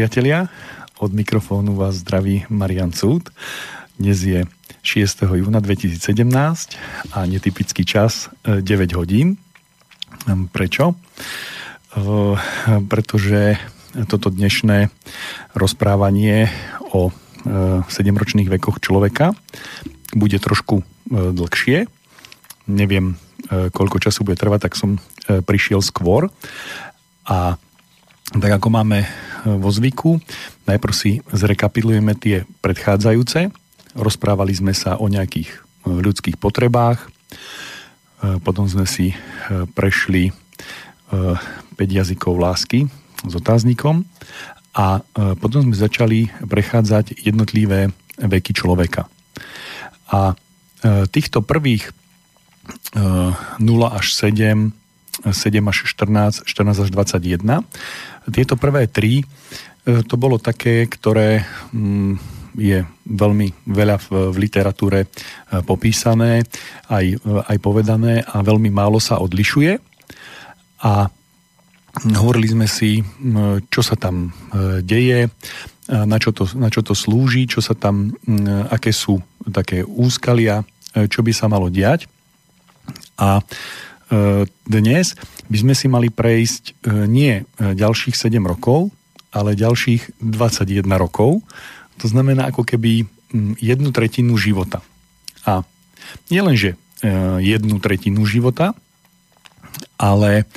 Priatelia. Od mikrofónu vás zdraví Marian Cúd. Dnes je 6. júna 2017 a netypický čas 9 e, hodín. Hm, prečo? E, pretože toto dnešné rozprávanie o 7-ročných e, vekoch človeka bude trošku dlhšie. Neviem, koľko času bude trvať, tak som prišiel skôr. A tak ako máme vo zvyku, najprv si zrekapitulujeme tie predchádzajúce. Rozprávali sme sa o nejakých e, ľudských potrebách, e, potom sme si prešli 5 jazykov lásky s otáznikom a potom sme začali prechádzať jednotlivé veky človeka. A týchto prvých 0 až 7 7 až 14, 14 až 21. Tieto prvé tri, e, to bolo také, ktoré mm, je veľmi veľa v, v literatúre e, popísané, aj, e, aj povedané a veľmi málo sa odlišuje. A hovorili sme si, čo sa tam deje, na čo to, na čo to slúži, čo sa tam, aké sú také úskalia, čo by sa malo diať. A dnes by sme si mali prejsť e, nie e, ďalších 7 rokov, ale ďalších 21 rokov. To znamená ako keby jednu tretinu života. A nie len, že e, jednu tretinu života, ale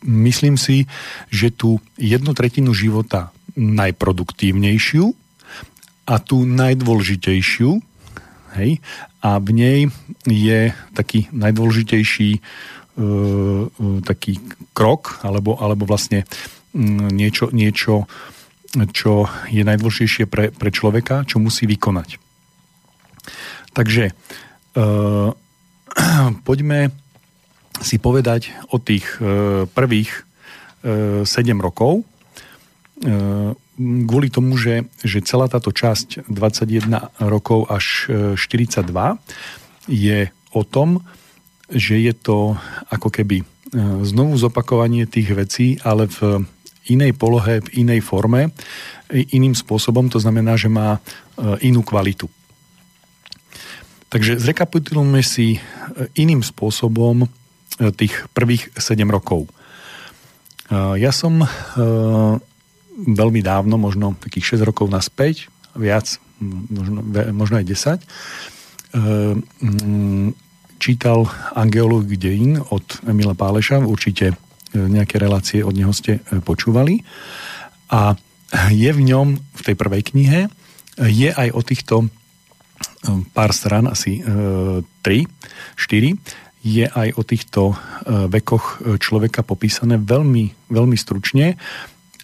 myslím si, že tú jednu tretinu života najproduktívnejšiu a tú najdôležitejšiu Hej? A v nej je taký najdôležitejší uh, taký krok, alebo, alebo vlastne um, niečo, niečo, čo je najdôležitejšie pre, pre človeka, čo musí vykonať. Takže uh, poďme si povedať o tých uh, prvých uh, 7 rokov, kvôli tomu, že, že celá táto časť 21 rokov až 42 e, je o tom, že je to ako keby e, znovu zopakovanie tých vecí, ale v inej polohe, v inej forme, iným spôsobom, to znamená, že má e, inú kvalitu. Takže zrekapitulujeme si iným spôsobom tých prvých 7 rokov. Ja som veľmi dávno, možno takých 6 rokov naspäť, viac, možno, možno aj 10, ehm, čítal Angeológ dejín od Emila Páleša, určite e, nejaké relácie od neho ste e, počúvali. A je v ňom, v tej prvej knihe, je aj o týchto pár stran, asi 3, 4, je aj o týchto vekoch človeka popísané veľmi, veľmi stručne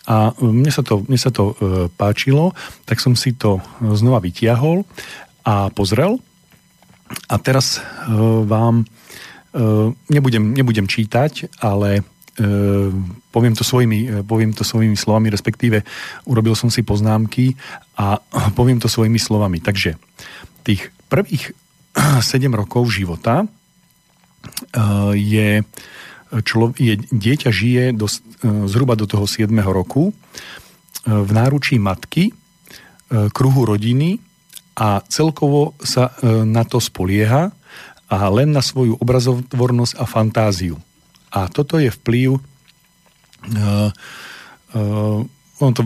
a mne sa to, mne sa to e, páčilo, tak som si to znova vytiahol a pozrel. A teraz e, vám e, nebudem, nebudem čítať, ale poviem to, svojimi, poviem to svojimi slovami, respektíve urobil som si poznámky a poviem to svojimi slovami. Takže tých prvých 7 rokov života je člo, je, dieťa žije do, e, zhruba do toho 7. roku e, v náručí matky, e, kruhu rodiny a celkovo sa na to spolieha a len na svoju obrazotvornosť a fantáziu. A toto je vplyv on to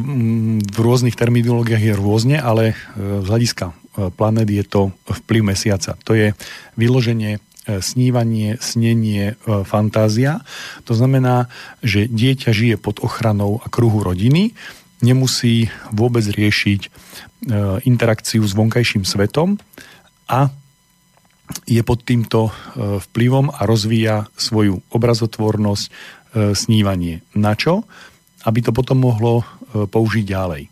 v rôznych terminológiách je rôzne, ale z hľadiska planet je to vplyv mesiaca. To je vyloženie snívanie, snenie, e, fantázia. To znamená, že dieťa žije pod ochranou a kruhu rodiny, nemusí vôbec riešiť e, interakciu s vonkajším svetom a je pod týmto vplyvom a rozvíja svoju obrazotvornosť, snívanie. Na čo? Aby to potom mohlo použiť ďalej.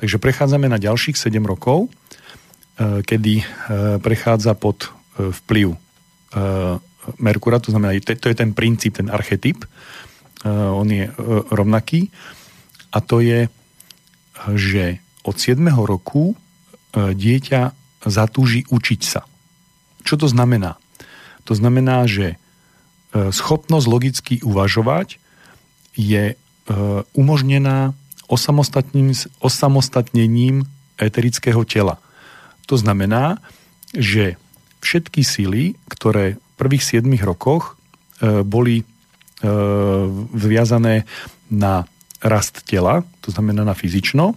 Takže prechádzame na ďalších 7 rokov, kedy prechádza pod vplyv Merkura, to znamená, to je ten princíp, ten archetyp, eh, on je eh, rovnaký a to je, že od 7. roku dieťa zatúži učiť sa. Čo to znamená? To znamená, že schopnosť logicky uvažovať je umožnená osamostatnením eterického tela. To znamená, že všetky síly, ktoré v prvých 7 rokoch e, boli e, viazané na rast tela, to znamená na fyzično, e,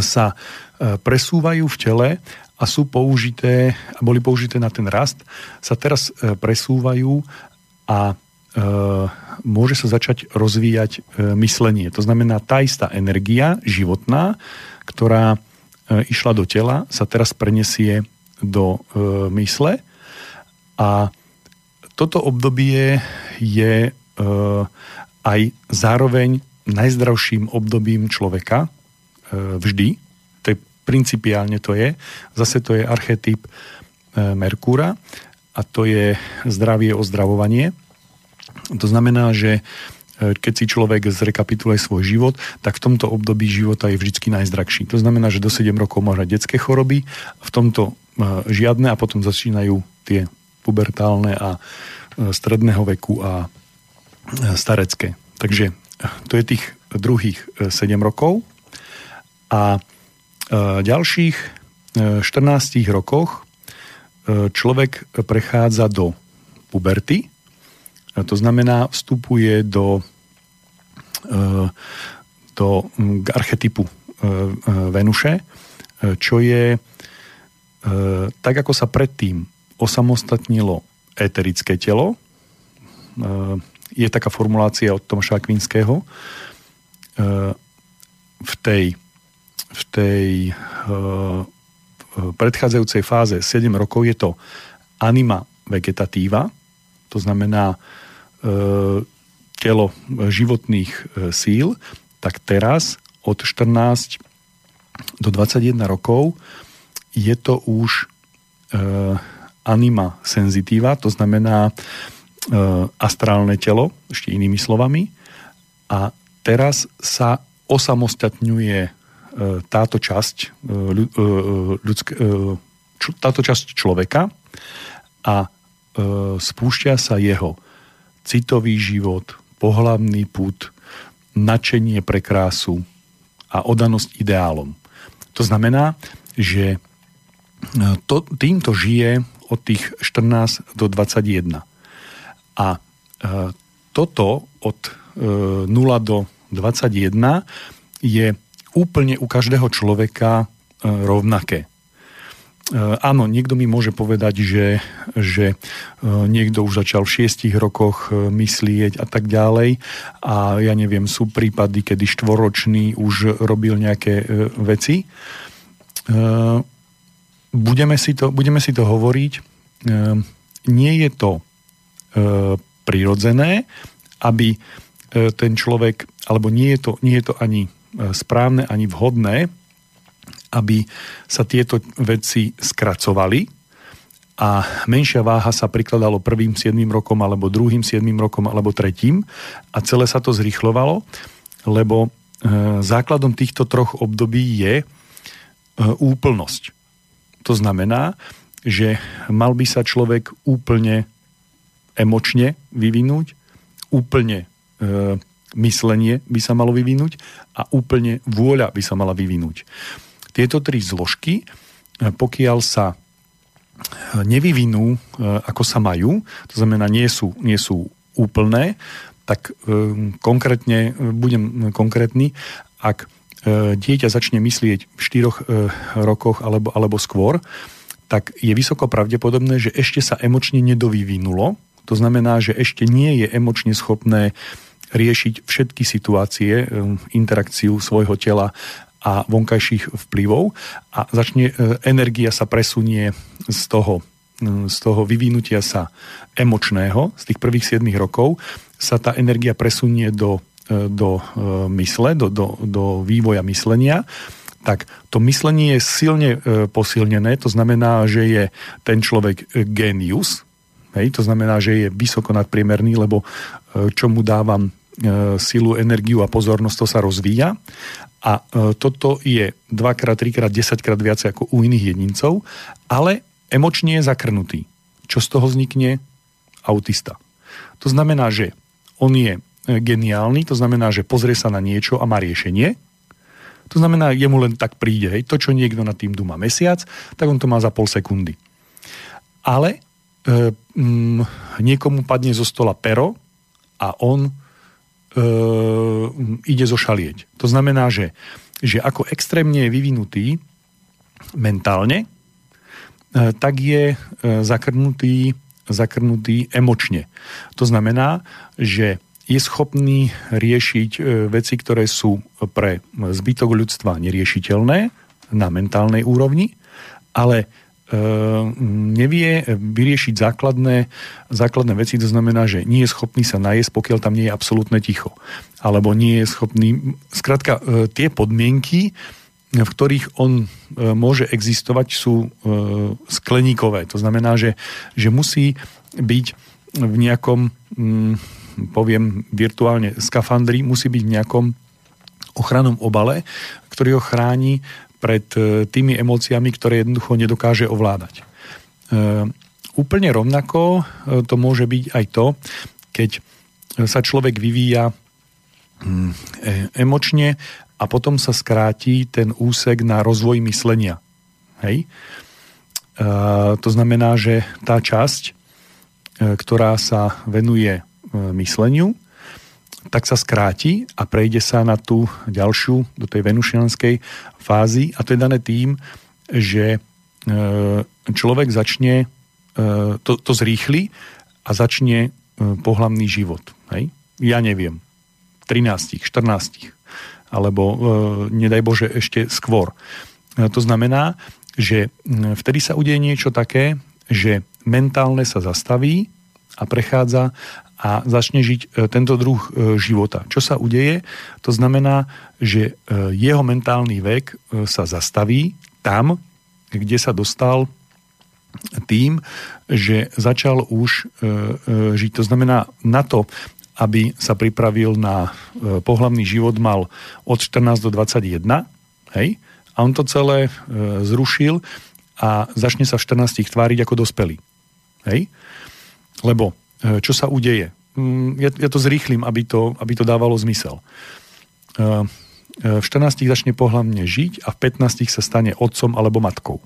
sa presúvajú v tele a sú použité, a boli použité na ten rast, sa teraz presúvajú a môže sa začať rozvíjať myslenie. To znamená, tá istá energia životná, ktorá išla do tela, sa teraz prenesie do mysle a toto obdobie je aj zároveň najzdravším obdobím človeka vždy. To principiálne to je. Zase to je archetyp Merkúra a to je zdravie, ozdravovanie. To znamená, že keď si človek zrekapituluje svoj život, tak v tomto období života je vždy najzdravší. To znamená, že do 7 rokov môže detské choroby, v tomto žiadne a potom začínajú tie pubertálne a stredného veku a starecké. Takže to je tých druhých 7 rokov. A ďalších 14 rokoch človek prechádza do puberty, to znamená, vstupuje do, do archetypu Venuše, čo je tak, ako sa predtým osamostatnilo eterické telo, je taká formulácia od Tomáša Akvinského, v tej, v tej predchádzajúcej fáze 7 rokov je to anima vegetatíva, to znamená E, telo životných e, síl, tak teraz od 14 do 21 rokov je to už e, anima senzitíva, to znamená astrálne telo, ešte inými slovami. A teraz sa osamostatňuje táto časť, ľudské, táto časť človeka a spúšťa sa jeho citový život, pohlavný put, načenie pre krásu a odanosť ideálom. To znamená, že e, to, týmto žije od tých 14 do 21. A e, toto od e, 0 do 21 je úplne u každého človeka e, rovnaké. E, áno, niekto mi môže povedať, že, že e, niekto už začal v šiestich rokoch e, myslieť a tak ďalej a ja neviem, sú prípady, kedy štvoročný už robil nejaké veci. Budeme si to, budeme si to hovoriť. Nie je to prirodzené, aby ten človek, alebo nie je to, nie je to ani správne, ani vhodné, aby sa tieto veci skracovali a menšia váha sa prikladalo prvým 7 rokom, alebo druhým 7 rokom, alebo tretím a celé sa to zrychlovalo, lebo e, základom týchto troch období je e, úplnosť. To znamená, že mal by sa človek úplne emočne vyvinúť, úplne e, myslenie by sa malo vyvinúť a úplne vôľa by sa mala vyvinúť. Tieto tri zložky, e, pokiaľ sa e, nevyvinú, e, ako sa majú, to znamená, nie sú, nie sú úplné, tak konkrétne, budem konkrétny, ak dieťa začne myslieť v 4 rokoch alebo, alebo skôr, tak je vysoko pravdepodobné, že ešte sa emočne nedovyvinulo. To znamená, že ešte nie je emočne schopné riešiť všetky situácie, interakciu svojho tela a vonkajších vplyvov a začne, e, energia sa presunie z toho, e, z toho vyvinutia sa emočného, z tých prvých 7 rokov, sa tá energia presunie do, e, do mysle, do, do, do vývoja myslenia, tak to myslenie je silne posilnené, to znamená, že je ten človek genius, hej, to znamená, že je vysoko nadpriemerný, lebo čo mu dávam silu, energiu a pozornosť, to sa rozvíja a e, toto je dvakrát, trikrát, desaťkrát viac ako u iných jedincov, ale emočne je zakrnutý. Čo z toho vznikne? Autista. To znamená, že on je e, geniálny, to znamená, že pozrie sa na niečo a má riešenie. To znamená, jemu len tak príde, hej, to, čo niekto nad tým dúma mesiac, tak on to má za pol sekundy. Ale e, m, niekomu padne zo stola pero a on e, ide zošalieť. To znamená, že, že ako extrémne je vyvinutý mentálne, e, tak je e, zakrnutý, zakrnutý emočne. To znamená, že je schopný riešiť e, veci, ktoré sú pre zbytok ľudstva neriešiteľné na mentálnej úrovni, ale e, nevie vyriešiť základné, základné veci, to znamená, že nie je schopný sa najesť, pokiaľ tam nie je absolútne ticho. Alebo nie je schopný... Skrátka, e, tie podmienky, v ktorých on môže existovať, sú skleníkové. To znamená, že, že musí byť v nejakom mm, poviem virtuálne, skafandri musí byť v nejakom ochrannom obale, ktorý ho chráni pred e, tými emóciami, ktoré jednoducho nedokáže ovládať. E, úplne rovnako e, to môže byť aj to, keď sa človek vyvíja hm, emočne a potom sa skráti ten úsek na rozvoj myslenia. Hej? To znamená, že tá časť, ktorá sa venuje E, mysleniu, tak sa skráti a prejde sa na tú ďalšiu, do tej venušianskej fázy a to je dané tým, že e, človek začne, e, to, to zrýchli a začne pohlavný život. Hej? Ja neviem, 13, 14, alebo nedaj Bože ešte skôr. To znamená, že vtedy sa udeje niečo také, že mentálne sa zastaví a prechádza a začne žiť e, tento druh e, života. Čo sa udeje? To znamená, že e, jeho mentálny vek sa zastaví tam, kde sa dostal tým, že začal už žiť. To znamená na to, aby sa pripravil na pohlavný život, mal od 14 do 21, hej, a on to celé zrušil a začne sa v 14 tváriť ako dospelý. Hej? Lebo čo sa udeje. Mm, ja, ja to zrýchlim, aby to, aby to dávalo zmysel. E, e, v 14 začne pohľadne žiť a v 15 sa stane otcom alebo matkou.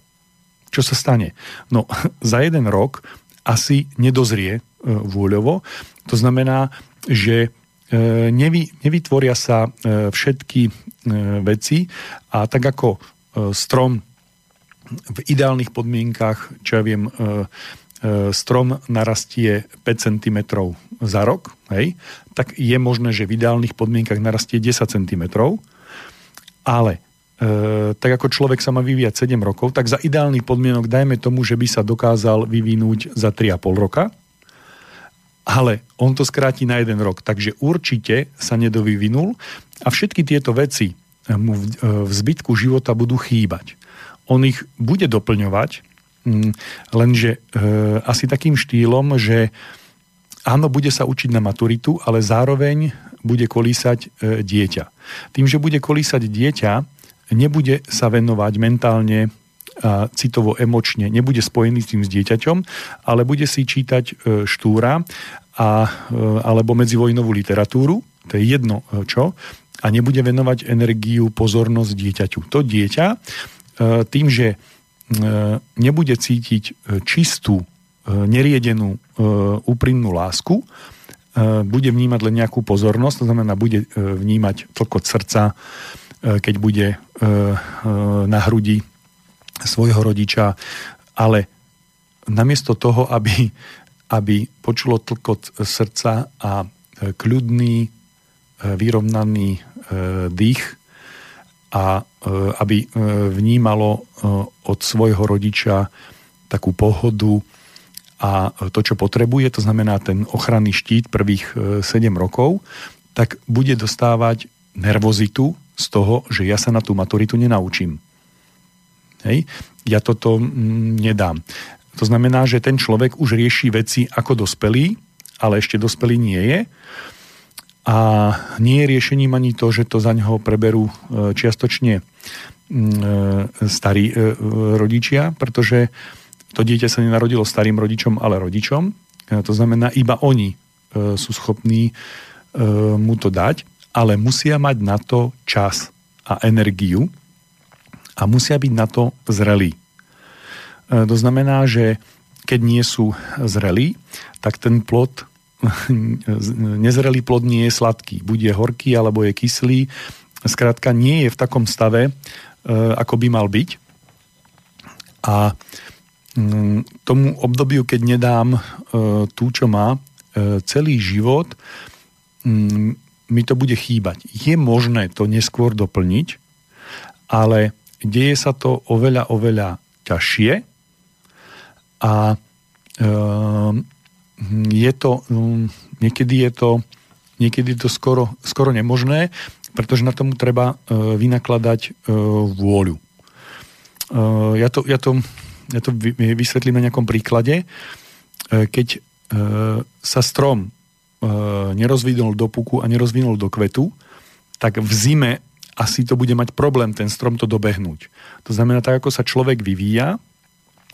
Čo sa stane? No, za jeden rok asi nedozrie vôľovo. To znamená, že nevy, nevytvoria sa všetky veci a tak ako strom v ideálnych podmienkach, čo ja viem, E, strom narastie 5 cm za rok, hej, tak je možné, že v ideálnych podmienkach narastie 10 cm, ale e, tak ako človek sa má vyvíjať 7 rokov, tak za ideálnych podmienok dajme tomu, že by sa dokázal vyvinúť za 3,5 roka, ale on to skráti na jeden rok, takže určite sa nedovyvinul a všetky tieto veci mu v, e, v zbytku života budú chýbať. On ich bude doplňovať, lenže e, asi takým štýlom, že áno, bude sa učiť na maturitu, ale zároveň bude kolísať e, dieťa. Tým, že bude kolísať dieťa, nebude sa venovať mentálne a citovo emočne, nebude spojený s tým s dieťaťom, ale bude si čítať e, štúra a, e, alebo medzivojnovú literatúru, to je jedno e, čo, a nebude venovať energiu, pozornosť dieťaťu. To dieťa e, tým, že nebude cítiť e, čistú, e, neriedenú, úprimnú lásku, bude vnímať len nejakú pozornosť, to znamená, bude vnímať tlkot srdca, keď bude na hrudi svojho rodiča, ale namiesto toho, aby, aby počulo tlkot srdca a kľudný, vyrovnaný dých, a e, aby e, vnímalo e, od svojho rodiča takú pohodu a to, čo potrebuje, to znamená ten ochranný štít prvých 7 rokov, tak bude dostávať nervozitu z toho, že ja sa na tú maturitu nenaučím. Hej? Ja toto nedám. To znamená, že ten človek už rieši veci ako dospelý, ale ešte dospelý nie je a nie je riešením ani to, že to za neho preberú e, čiastočne e, starí e, rodičia, pretože to dieťa sa nenarodilo starým rodičom, ale rodičom. To znamená, iba oni sú schopní mu to dať, ale musia mať na to čas a energiu a musia byť na to zrelí. To znamená, že keď nie sú zrelí, tak ten plod, nezrelý plod nie je sladký. Buď je horký, alebo je kyslý. Skrátka nie je v takom stave, ako by mal byť. A mm, tomu obdobiu, keď nedám tú, čo má, celý život, mm, mi to bude chýbať. Je možné to neskôr doplniť, ale deje sa to oveľa, oveľa ťažšie a e, je to, um, niekedy je to, niekedy je to skoro, skoro nemožné, pretože na tomu treba e, vynakladať e, vôľu. E, ja, to, ja, to, ja to vysvetlím na nejakom príklade. Keď sa strom nerozvinul do puku a nerozvinul do kvetu, tak v zime asi to bude mať problém ten strom to dobehnúť. To znamená, tak ako sa človek vyvíja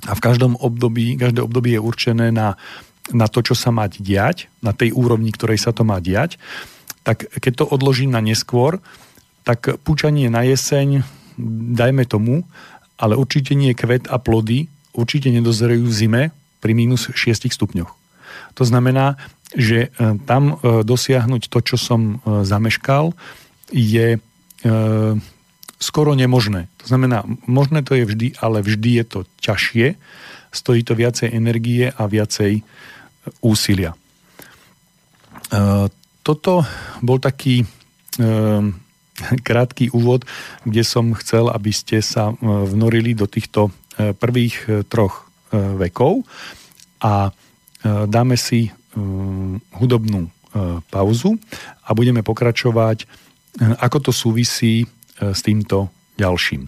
a v každom období, každé obdobie je určené na, na to, čo sa má diať, na tej úrovni, ktorej sa to má diať, tak keď to odložím na neskôr, tak púčanie na jeseň, dajme tomu, ale určite nie kvet a plody, určite nedozrejú v zime pri minus 6 stupňoch. To znamená, že e, tam e, dosiahnuť to, čo som e, zameškal, je skoro nemožné. To znamená, možné to je vždy, ale vždy je to ťažšie, stojí to viacej energie a viacej úsilia. Toto bol taký krátky úvod, kde som chcel, aby ste sa vnorili do týchto prvých troch vekov a dáme si hudobnú e, pauzu a budeme pokračovať, e, ako to súvisí e, s týmto ďalším.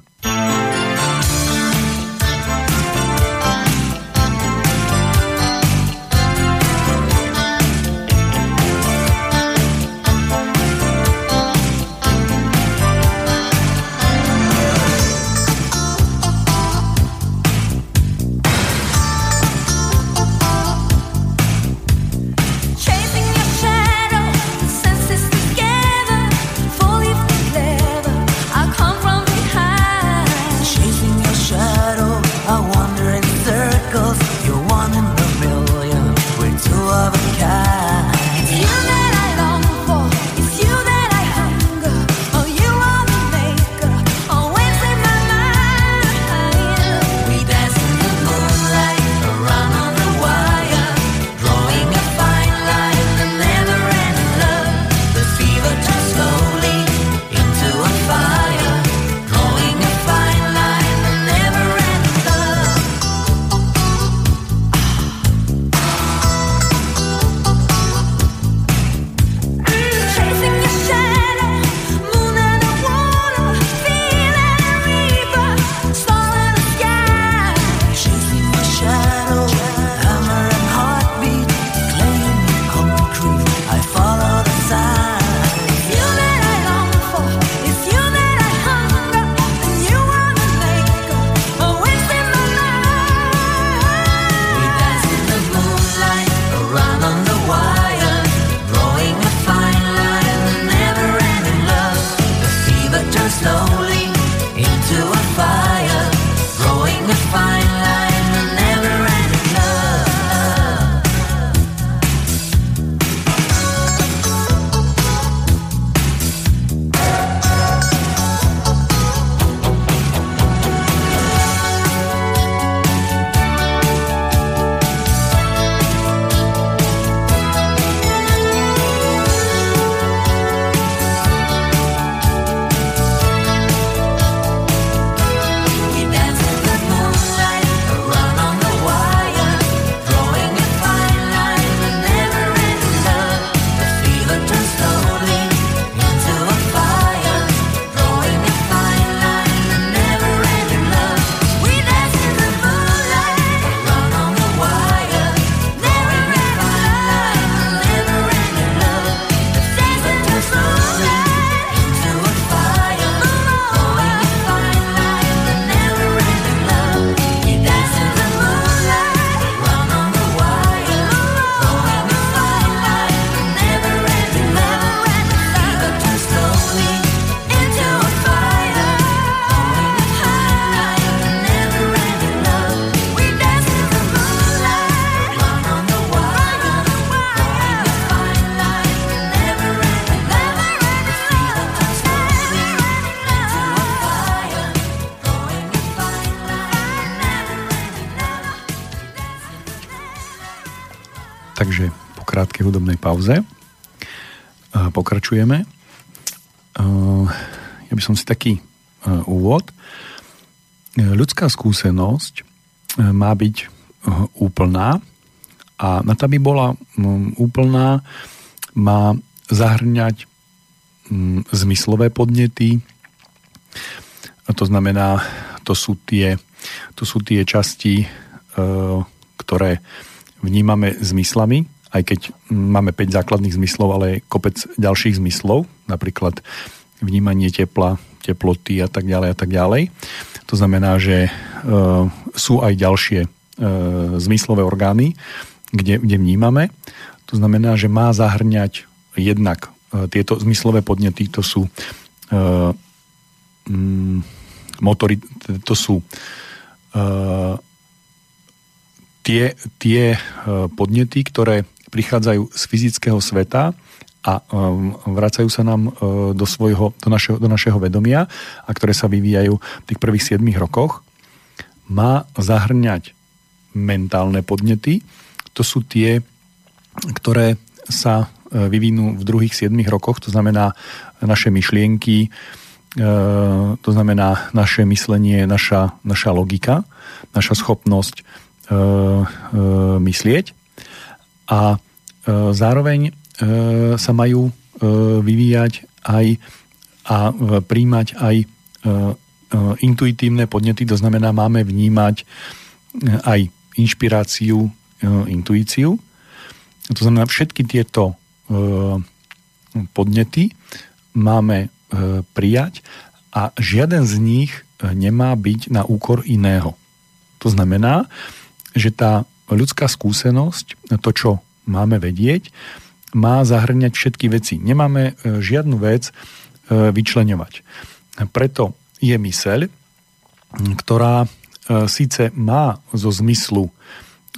Pauze. Pokračujeme. Ja by som si taký úvod. Ľudská skúsenosť má byť úplná a na to, aby bola úplná, má zahrňať zmyslové podnety, to znamená, to sú tie, to sú tie časti, ktoré vnímame zmyslami, aj keď máme 5 základných zmyslov, ale kopec ďalších zmyslov, napríklad vnímanie tepla, teploty a tak ďalej a tak ďalej. To znamená, že e, sú aj ďalšie e, zmyslové orgány, kde, kde vnímame. To znamená, že má zahrňať jednak e, tieto zmyslové podnety, to sú e, mm, motory, to sú e, tie, tie e, podnety, ktoré prichádzajú z fyzického sveta a e, vracajú sa nám e, do, svojho, do, našeho, do našeho vedomia a ktoré sa vyvíjajú v tých prvých 7 rokoch, má zahrňať mentálne podnety. To sú tie, ktoré sa vyvinú v druhých 7 rokoch, to znamená naše myšlienky, to znamená naše myslenie, naša, naša logika, naša schopnosť myslieť a e, zároveň sa majú vyvíjať aj a príjmať aj intuitívne podnety, to znamená, máme vnímať aj inšpiráciu, intuíciu. To znamená, všetky tieto podnety máme prijať a žiaden z nich nemá byť na úkor iného. To znamená, že tá ľudská skúsenosť, to, čo máme vedieť, má zahrňať všetky veci. Nemáme e, žiadnu vec e, vyčleňovať. Preto je myseľ, ktorá e, síce má zo zmyslu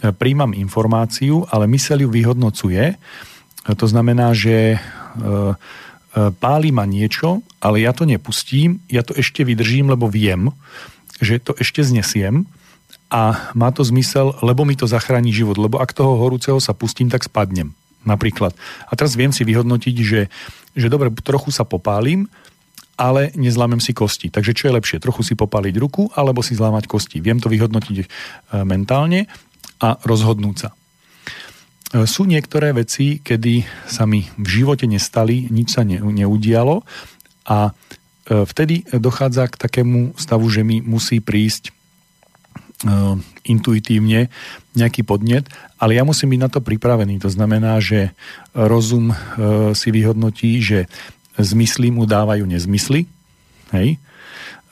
príjmam informáciu, ale myseľ ju vyhodnocuje. To znamená, že páli ma niečo, ale ja to nepustím, ja to ešte vydržím, lebo viem, že to ešte znesiem a má to zmysel, lebo mi to zachráni život, lebo ak toho horúceho sa pustím, tak spadnem. Napríklad. A teraz viem si vyhodnotiť, že, že dobre, trochu sa popálim, ale nezlámem si kosti. Takže čo je lepšie? Trochu si popáliť ruku alebo si zlámať kosti. Viem to vyhodnotiť e, mentálne a rozhodnúť sa. E, sú niektoré veci, kedy sa mi v živote nestali, nič sa neudialo a e, vtedy dochádza k takému stavu, že mi musí prísť Eh, intuitívne nejaký podnet, ale ja musím byť na to pripravený. To znamená, že rozum eh, si vyhodnotí, že zmysly mu dávajú nezmysly. Hej?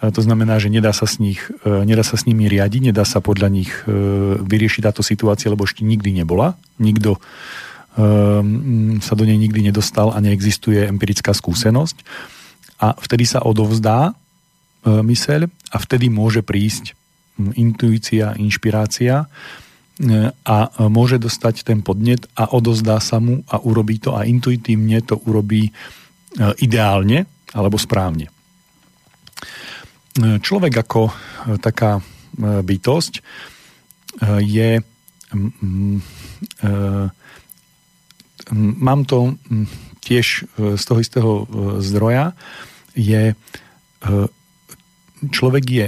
To znamená, že nedá sa, s nich, nedá sa s nimi riadiť, nedá sa podľa nich vyriešiť táto situácia, lebo ešte nikdy nebola. Nikto sa do nej nikdy nedostal a neexistuje empirická skúsenosť. A vtedy sa odovzdá myseľ a vtedy môže prísť intuícia, inšpirácia e, a môže dostať ten podnet a odozdá sa mu a urobí to a intuitívne to urobí e, ideálne alebo správne. E, človek ako taká bytosť je mám to tiež z toho istého zdroja je človek je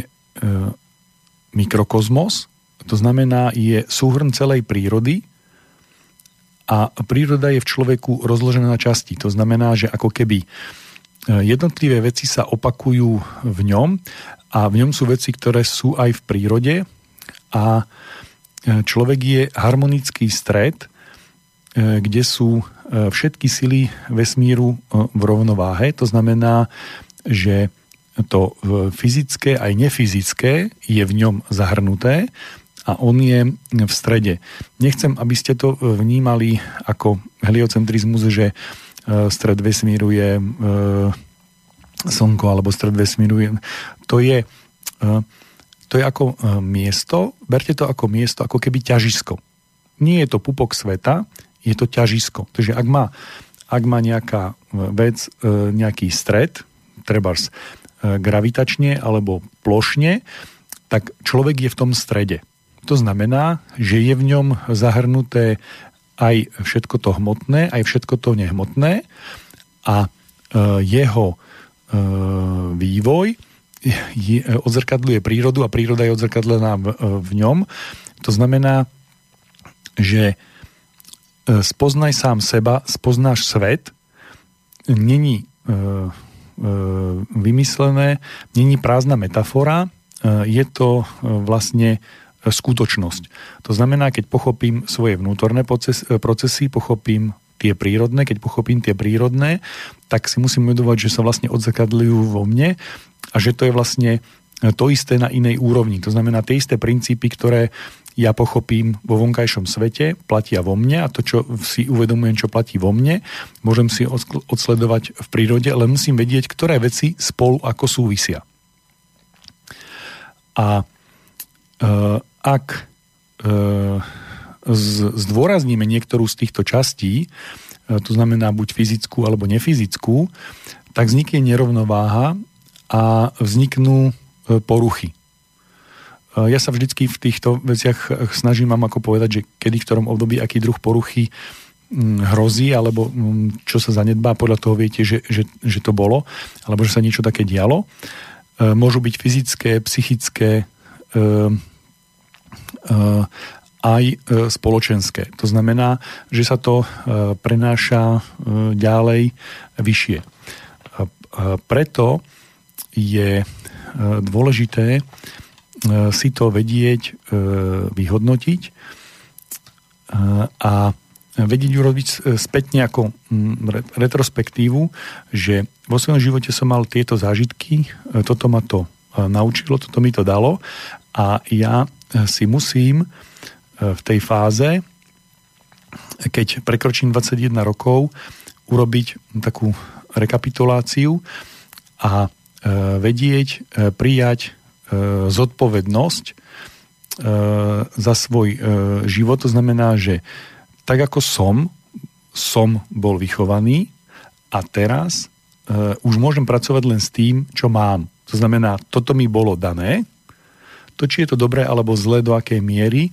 mikrokozmos, to znamená, je súhrn celej prírody a príroda je v človeku rozložená na časti. To znamená, že ako keby e, jednotlivé veci sa opakujú v ňom a v ňom sú veci, ktoré sú aj v prírode a e, človek je harmonický stred, e, kde sú všetky sily vesmíru v rovnováhe. To znamená, že to fyzické aj nefyzické je v ňom zahrnuté a on je v strede. Nechcem, aby ste to vnímali ako heliocentrizmus, že e, stred vesmíru je e, slnko alebo stred vesmíru je... To je, e, to je ako miesto, berte to ako miesto, ako keby ťažisko. Nie je to pupok sveta, je to ťažisko. Takže ak má, ak má nejaká vec, nejaký stred, trebárs gravitačne alebo plošne, tak človek je v tom strede. To znamená, že je v ňom zahrnuté aj všetko to hmotné, aj všetko to nehmotné a jeho vývoj odzrkadluje prírodu a príroda je odzrkadlená v, v ňom. To znamená, že spoznaj sám seba, spoznáš svet, není vymyslené, není prázdna metafora, je to vlastne skutočnosť. To znamená, keď pochopím svoje vnútorné procesy, pochopím tie prírodné, keď pochopím tie prírodné, tak si musím uvedovať, že sa vlastne odzakadľujú vo mne a že to je vlastne to isté na inej úrovni. To znamená, tie isté princípy, ktoré ja pochopím vo vonkajšom svete, platia vo mne a to, čo si uvedomujem, čo platí vo mne, môžem si odsledovať v prírode, ale musím vedieť, ktoré veci spolu ako súvisia. A e, ak e, zdôrazníme niektorú z týchto častí, e, to znamená buď fyzickú alebo nefyzickú, tak vznikne nerovnováha a vzniknú e, poruchy. Ja sa vždycky v týchto veciach snažím vám ako povedať, že kedy v ktorom období aký druh poruchy hrozí, alebo čo sa zanedbá, podľa toho viete, že, že, že to bolo, alebo že sa niečo také dialo. Môžu byť fyzické, psychické, Eh, aj eh, spoločenské. To znamená, že sa to eh, prenáša ďalej vyššie. Preto je dôležité si to vedieť vyhodnotiť a vedieť urobiť späť ako retrospektívu, že vo svojom živote som mal tieto zážitky, toto ma to naučilo, toto mi to dalo a ja si musím e, v tej fáze, keď prekročím 21 rokov, urobiť takú rekapituláciu a e, vedieť, e, prijať zodpovednosť za svoj život. To znamená, že tak ako som, som bol vychovaný a teraz už môžem pracovať len s tým, čo mám. To znamená, toto mi bolo dané, to, či je to dobré alebo zlé, do akej miery,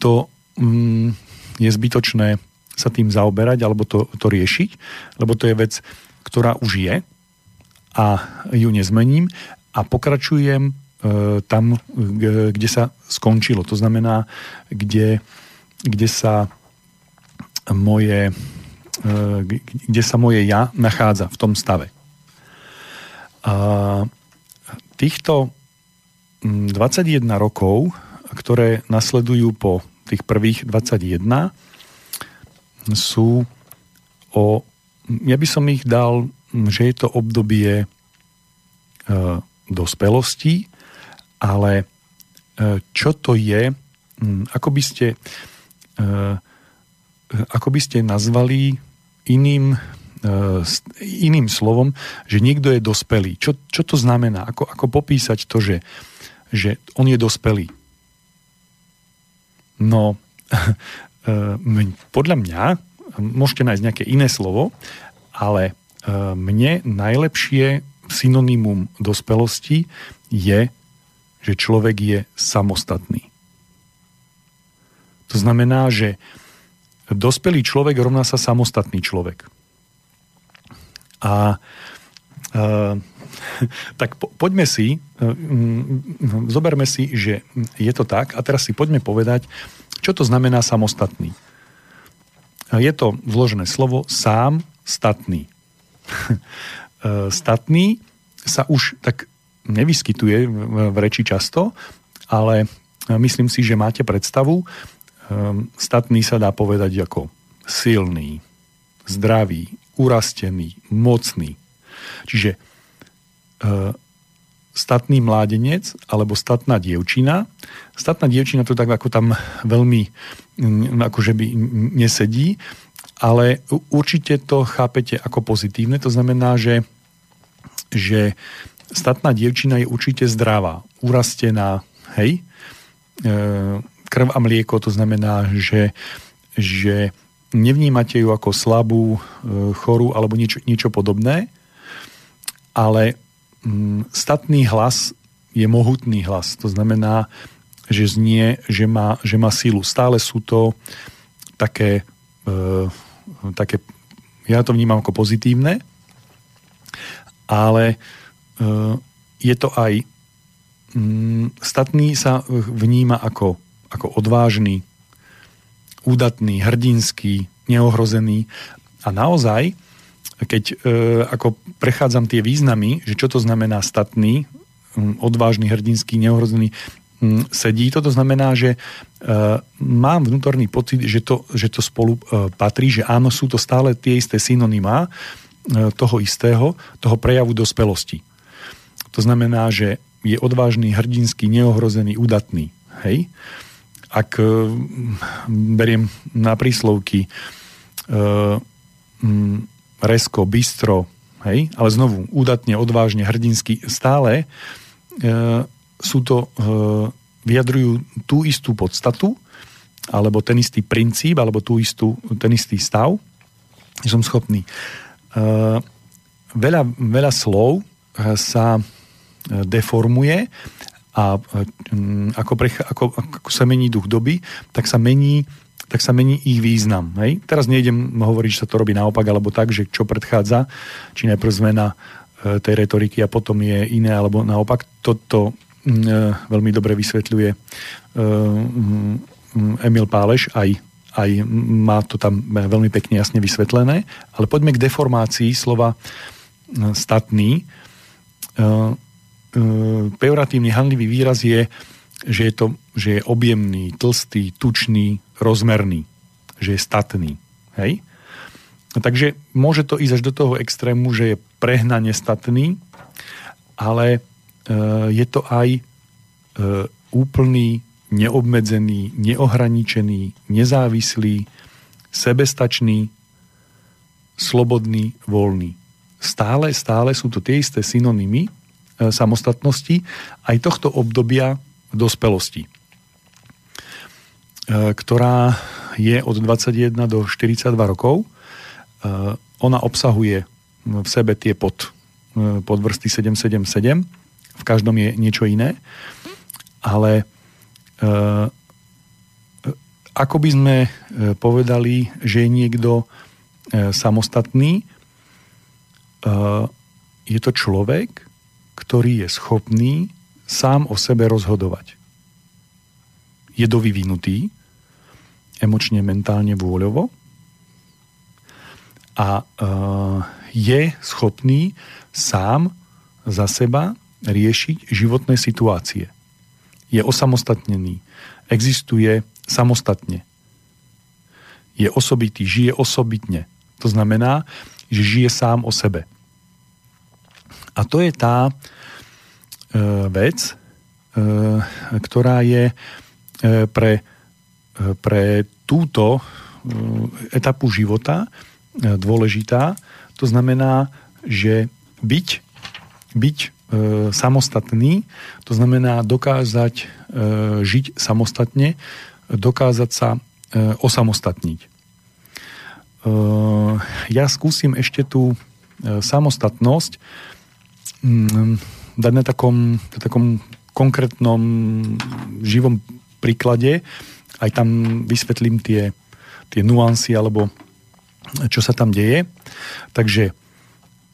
to mm, je zbytočné sa tým zaoberať alebo to, to riešiť, lebo to je vec, ktorá už je a ju nezmením a pokračujem e, tam, kde sa skončilo. To znamená, kde, kde sa moje e, kde sa moje ja nachádza v tom stave. A týchto 21 rokov, ktoré nasledujú po tých prvých 21, sú o, ja by som ich dal, že je to obdobie e, dospelosti, ale e, čo to je, ako by ste e, ako by ste nazvali iným, e, iným slovom, že niekto je dospelý. Čo, čo to znamená? Ako, ako popísať to, že že on je dospelý. No, podľa mňa, môžete nájsť nejaké iné slovo, ale mne najlepšie synonymum dospelosti je, že človek je samostatný. To znamená, že dospelý človek rovná sa samostatný človek. A e, tak po, poďme si, e, zoberme si, že je to tak a teraz si poďme povedať, čo to znamená samostatný. Je to vložené slovo sám, statný. E, statný sa už tak nevyskytuje v reči často, ale myslím si, že máte predstavu. E, statný sa dá povedať ako silný, zdravý, urastený, mocný. Čiže E, statný mládenec alebo statná dievčina. Statná dievčina to tak ako tam veľmi akože by nesedí, ale určite to chápete ako pozitívne. To znamená, že, že statná dievčina je určite zdravá, urastená, hej, e, krv a mlieko, to znamená, že, že nevnímate ju ako slabú, e, chorú alebo niečo, niečo podobné, ale Mm, statný hlas je mohutný hlas. To znamená, že znie, že má, že má sílu. Stále sú to také také, ja to vnímam ako pozitívne, ale je to aj mm, statný sa vníma ako, ako odvážny, údatný, hrdinský, neohrozený a naozaj, keď e, ako prechádzam tie významy, že čo to znamená statný, odvážny, hrdinský, neohrozený, sedí to, to znamená, že e, mám vnútorný pocit, že to, že to spolu patrí, že áno, sú to stále tie isté synonymá toho istého, toho prejavu dospelosti. To znamená, že je odvážny, hrdinský, neohrozený, udatný. Hej? Ak e, beriem na príslovky e, m, resko, bystro, hej? ale znovu údatne, odvážne, hrdinsky, stále e, sú to, e, vyjadrujú tú istú podstatu, alebo ten istý princíp, alebo tú istú, ten istý stav, som schopný. E, veľa, veľa slov e, sa deformuje a ako, prech, ako, ako sa mení duch doby, tak sa mení tak sa mení ich význam. Hej? Teraz nejdem hovoriť, že sa to robí naopak, alebo tak, že čo predchádza, či najprv zmena tej retoriky a potom je iné, alebo naopak. Toto Mm, e, veľmi dobre vysvetľuje e, mm, Emil Páleš, aj, aj má to tam veľmi pekne jasne vysvetlené. Ale poďme k deformácii slova e, statný. Pejoratívny handlivý výraz je, že je, to, že je objemný, tlstý, tučný, rozmerný. Že je statný. Hej? Takže môže to ísť až do toho extrému, že je prehnane statný, ale Eh, je to aj eh, úplný, neobmedzený, neohraničený, nezávislý, sebestačný, slobodný, voľný. Stále, stále sú to tie isté synonymy eh, samostatnosti aj tohto obdobia dospelosti, ktorá je od 21 do 42 rokov. Ona obsahuje v sebe tie pod, podvrsty 777 v každom je niečo iné, ale e, ako by sme e, povedali, že je niekto e, samostatný, e, je to človek, ktorý je schopný sám o sebe rozhodovať. Je dovyvinutý, emočne, mentálne, vôľovo a e, je schopný sám za seba riešiť životné situácie. Je osamostatnený. Existuje samostatne. Je osobitý, žije osobitne. To znamená, že žije sám o sebe. A to je tá e, vec, e, ktorá je e, pre, e, pre túto e, etapu života e, dôležitá. To znamená, že byť, byť e, samostatný, to znamená dokázať e, žiť samostatne, dokázať sa e, osamostatniť. E, ja skúsim ešte tú e, samostatnosť dať na takom, na takom konkrétnom živom príklade, aj tam vysvetlím tie, tie nuancy alebo čo sa tam deje. Takže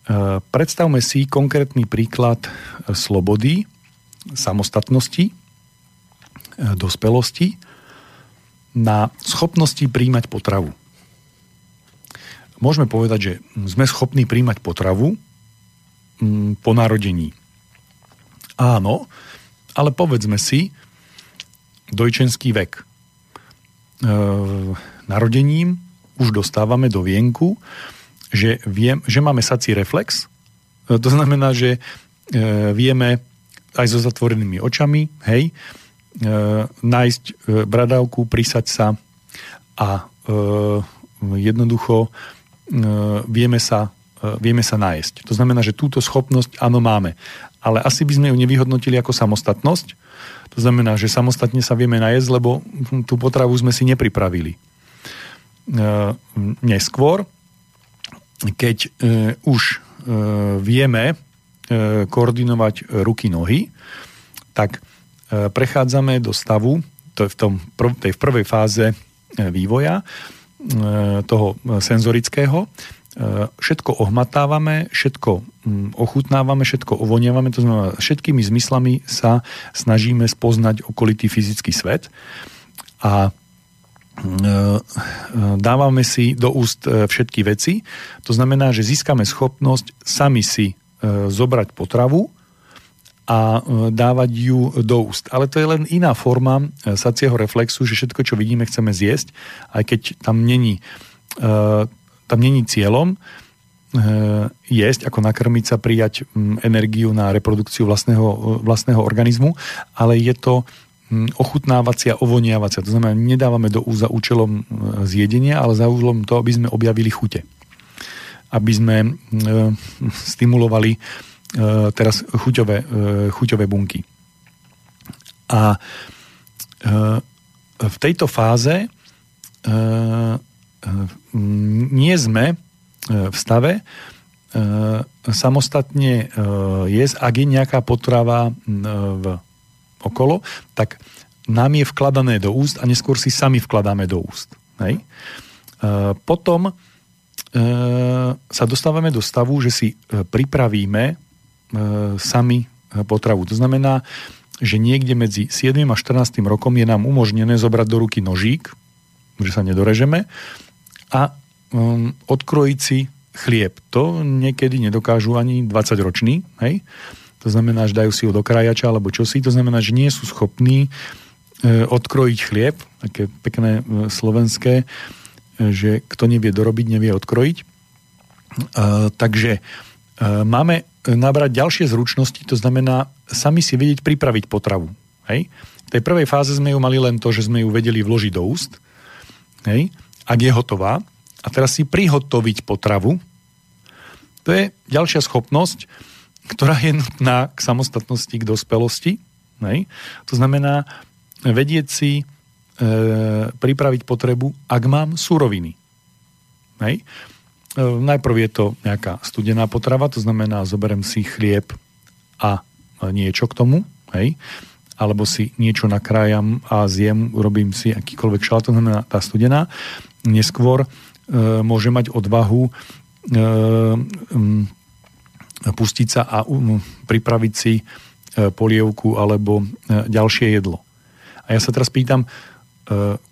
Eh, predstavme si konkrétny príklad eh, slobody, samostatnosti, eh, dospelosti na schopnosti príjmať potravu. Môžeme povedať, že sme schopní príjmať potravu mm, po narodení. Áno, ale povedzme si, dojčenský vek. Narodením už dostávame do vienku že, viem, že máme sací reflex, e, to znamená, že e, vieme aj so zatvorenými očami, hej, e, nájsť bradavku, prisať sa a jednoducho vieme sa, vieme sa nájsť. To znamená, že túto schopnosť áno máme. Ale asi by sme ju nevyhodnotili ako samostatnosť. To znamená, že samostatne sa vieme nájsť, lebo tú potravu sme si nepripravili. Neskôr keď e, už e, vieme e, koordinovať ruky, nohy, tak e, prechádzame do stavu, to je v, tom, tej v prvej fáze e, vývoja, toho senzorického, všetko ohmatávame, všetko mm, ochutnávame, všetko ovoniavame, to znamená, všetkými zmyslami sa snažíme spoznať okolitý fyzický svet a dávame si do úst všetky veci. To znamená, že získame schopnosť sami si zobrať potravu a dávať ju do úst. Ale to je len iná forma sacieho reflexu, že všetko, čo vidíme, chceme zjesť, aj keď tam není tam není cieľom e, jesť, ako nakrmiť sa, prijať energiu na reprodukciu vlastného, vlastného organizmu, ale je to ochutnávacia, ovoniavacia. To znamená, nedávame do úza účelom e, zjedenia, ale za účelom to, aby sme objavili chute. Aby sme e, stimulovali teraz chuťové, chuťové bunky. A v tejto fáze nie sme e, v stave e, samostatne e, jesť, ak je nejaká potrava v okolo, tak nám je vkladané do úst a neskôr si sami vkladáme do úst. Hej? Potom sa dostávame do stavu, že si pripravíme sami potravu. To znamená, že niekde medzi 7 a 14 rokom je nám umožnené zobrať do ruky nožík, že sa nedorežeme, a um, odkrojiť si chlieb. To niekedy nedokážu ani 20 roční, hej? To znamená, že dajú si ho do krajača alebo čosi. To znamená, že nie sú schopní e, odkrojiť chlieb, také pekné e, slovenské, e, že kto nevie dorobiť, nevie odkrojiť. E, takže e, máme nabrať ďalšie zručnosti, to znamená sami si vedieť pripraviť potravu. Hej? V tej prvej fáze sme ju mali len to, že sme ju vedeli vložiť do úst. Hej? Ak je hotová, a teraz si prihotoviť potravu, to je ďalšia schopnosť, ktorá je nutná k samostatnosti, k dospelosti. Nej? To znamená vedieť si e, pripraviť potrebu, ak mám suroviny. Nej? E, najprv je to nejaká studená potrava, to znamená, zoberem si chlieb a niečo k tomu, hej? alebo si niečo nakrájam a zjem, urobím si akýkoľvek šalát, to znamená tá studená neskôr e, môže mať odvahu e, pustiť sa a pripraviť si e, polievku alebo ďalšie jedlo. A ja sa teraz pýtam,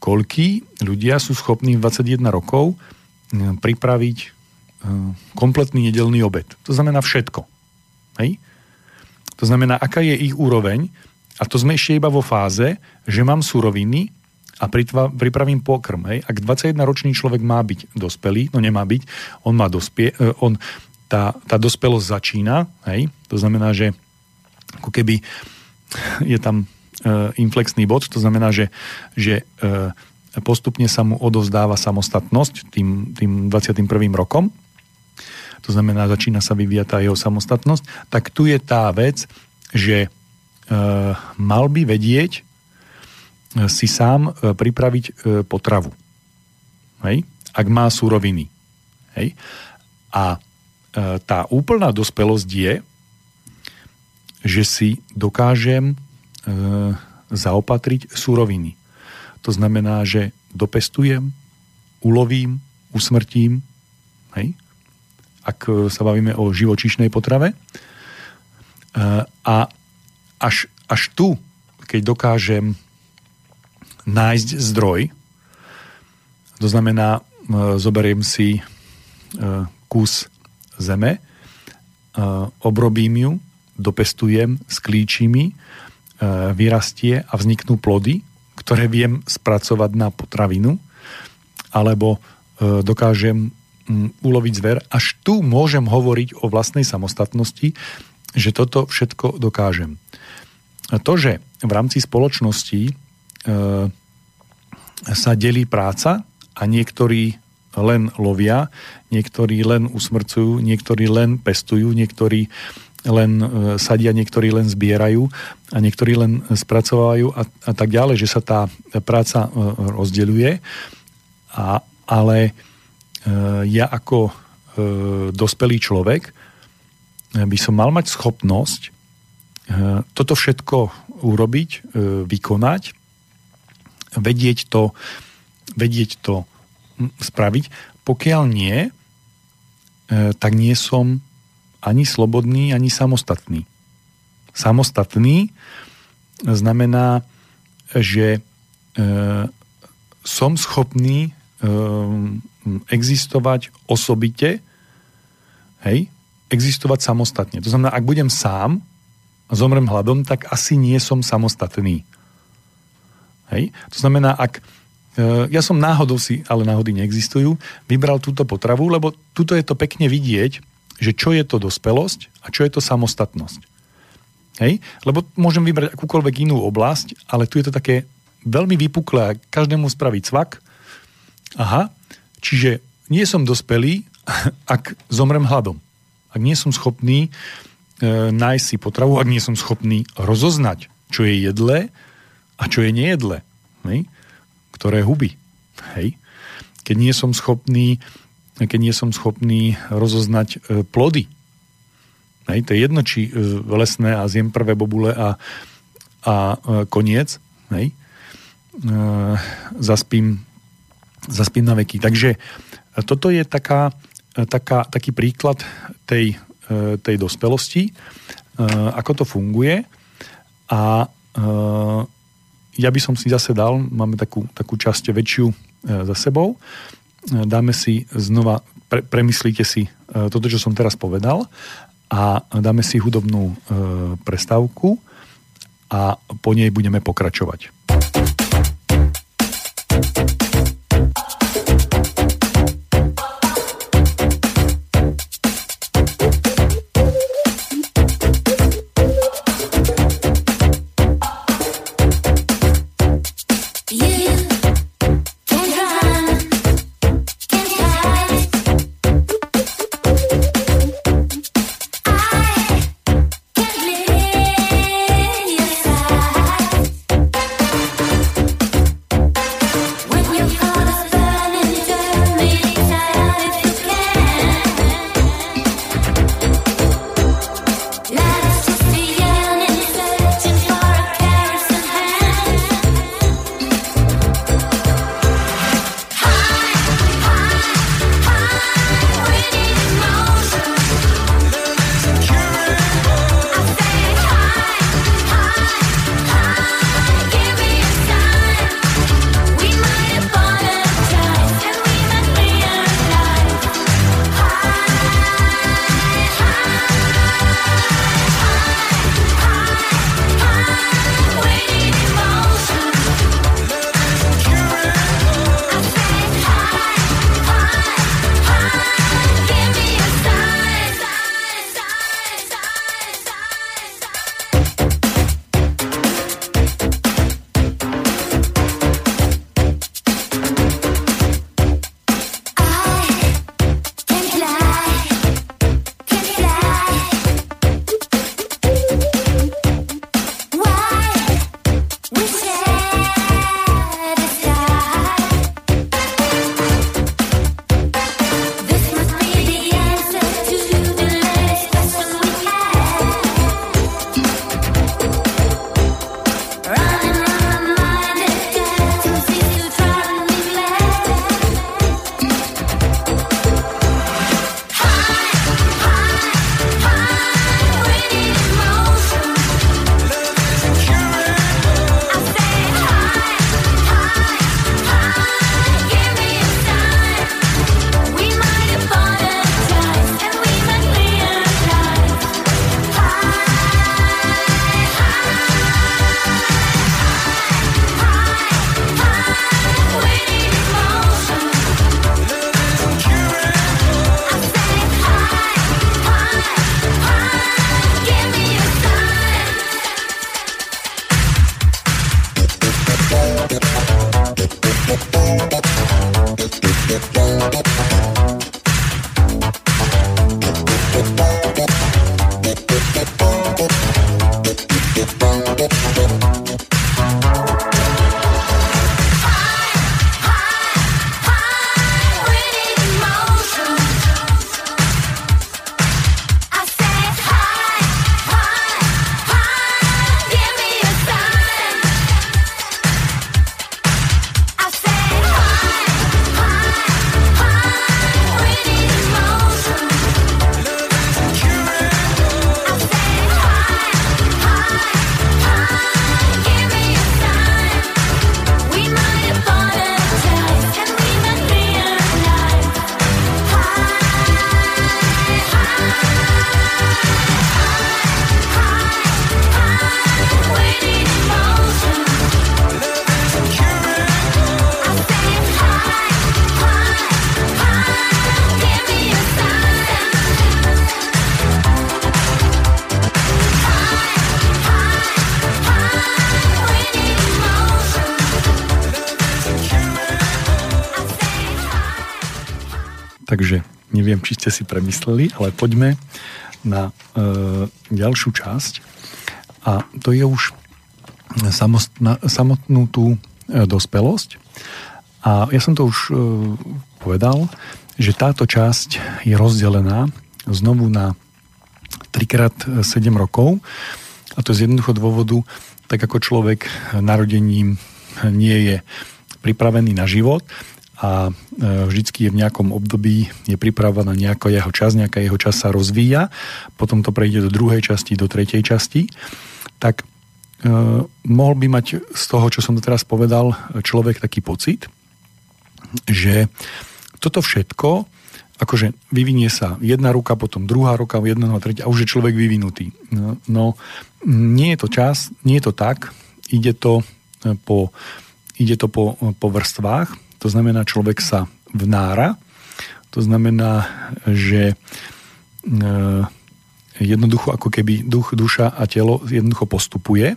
koľký ľudia sú schopní v 21 rokov pripraviť kompletný nedelný obed. To znamená všetko. Hej? To znamená, aká je ich úroveň, a to sme ešte iba vo fáze, že mám suroviny, a pripravím pokrm. Hej. Ak 21-ročný človek má byť dospelý, no nemá byť, on má dospie, e, on, tá, tá dospelosť začína, hej. to znamená, že ako keby je tam e, inflexný bod, to znamená, že, že e, postupne sa mu odovzdáva samostatnosť tým, tým 21. rokom, to znamená, začína sa vyvíjať tá jeho samostatnosť, tak tu je tá vec, že e, mal by vedieť, si sám e, pripraviť e, potravu. Hej? Ak má suroviny. Hej? A e, tá úplná dospelosť je, že si dokážem zaopatriť suroviny. To znamená, že dopestujem, ulovím, usmrtím, hej? ak sa bavíme o živočišnej potrave. A až, až tu, keď dokážem nájsť zdroj. To znamená, e, zoberiem si e, kus zeme, e, obrobím ju, dopestujem, sklíčim mi, vyrastie a vzniknú plody, ktoré viem spracovať na potravinu, alebo dokážem uloviť zver. Až tu môžem hovoriť o vlastnej samostatnosti, že toto všetko dokážem. To, že v rámci spoločnosti sa delí práca a niektorí len lovia, niektorí len usmrcujú, niektorí len pestujú, niektorí len e, sadia, niektorí len zbierajú a niektorí len spracovajú a, a tak ďalej, že sa tá práca e, rozdeľuje. A, ale ja ako dospelý človek by som mal mať schopnosť toto všetko urobiť, vykonať vedieť to, vedieť to spraviť. Pokiaľ nie, e, tak nie som ani slobodný, ani samostatný. Samostatný znamená, že e, som schopný e, existovať osobite, hej, existovať samostatne. To znamená, ak budem sám a zomrem hladom, tak asi nie som samostatný. Hej? To znamená, ak e, ja som náhodou si, ale náhody neexistujú, vybral túto potravu, lebo tuto je to pekne vidieť, že čo je to dospelosť a čo je to samostatnosť. Hej? Lebo môžem vybrať akúkoľvek inú oblasť, ale tu je to také veľmi vypuklé každému spraví cvak. Aha, čiže nie som dospelý, ak zomrem hladom. Ak nie som schopný e, nájsť si potravu, ak nie som schopný rozoznať, čo je jedlé a čo je nejedlé. Hej? Ktoré huby. Hej? Keď nie som schopný keď nie som schopný rozoznať e, plody. Hej, to je jedno, či e, lesné a zjem prvé bobule a, a e, koniec. Hej. Zaspím, zaspím na veky. Takže toto je taká, taká, taký príklad tej, tej dospelosti, ako to funguje. A ja by som si zase dal, máme takú, takú časť väčšiu za sebou, dáme si znova, pre, premyslíte si e, toto, čo som teraz povedal a dáme si hudobnú e, prestávku a po nej budeme pokračovať. Či ste si premysleli, ale poďme na e, ďalšiu časť. A to je už samostna, samotnú tú e, dospelosť. A ja som to už e, povedal, že táto časť je rozdelená znovu na 3x7 rokov. A to z jednoducho dôvodu, tak ako človek narodením nie je pripravený na život a e, vždycky je v nejakom období je pripravená nejaká jeho čas, nejaká jeho čas sa rozvíja, potom to prejde do druhej časti, do tretej časti, tak e, mohol by mať z toho, čo som teraz povedal, človek taký pocit, že toto všetko akože vyvinie sa jedna ruka, potom druhá ruka, jedna a tretia a už je človek vyvinutý. No, no nie je to čas, nie je to tak, ide to e, po, ide to po, po vrstvách, to znamená človek sa vnára, to znamená, že e, jednoducho ako keby duch, duša a telo jednoducho postupuje,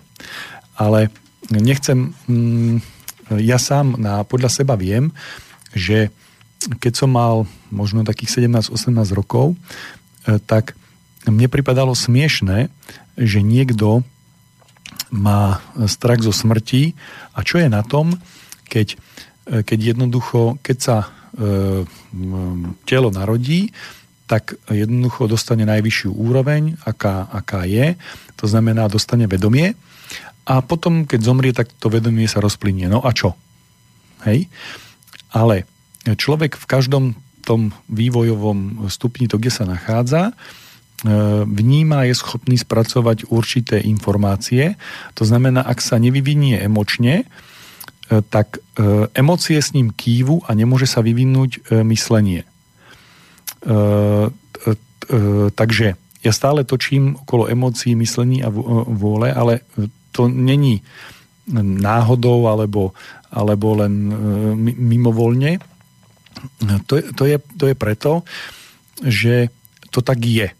ale nechcem, mm, ja sám na, podľa seba viem, že keď som mal možno takých 17-18 rokov, e, tak mne pripadalo smiešné, že niekto má strach zo smrti. A čo je na tom, keď, keď jednoducho, keď sa e, telo narodí, tak jednoducho dostane najvyššiu úroveň, aká, aká je, to znamená dostane vedomie a potom, keď zomrie, tak to vedomie sa rozplynie. No a čo? Hej? Ale človek v každom tom vývojovom stupni, to kde sa nachádza, e, vníma, je schopný spracovať určité informácie. To znamená, ak sa nevyvinie emočne, e, tak e, emócie s ním kývu a nemôže sa vyvinúť myslenie. Takže ja stále točím okolo emócií, myslení a vôle, ale to není náhodou alebo, alebo len mimovoľne to, to, je, to je preto, že to tak je. E,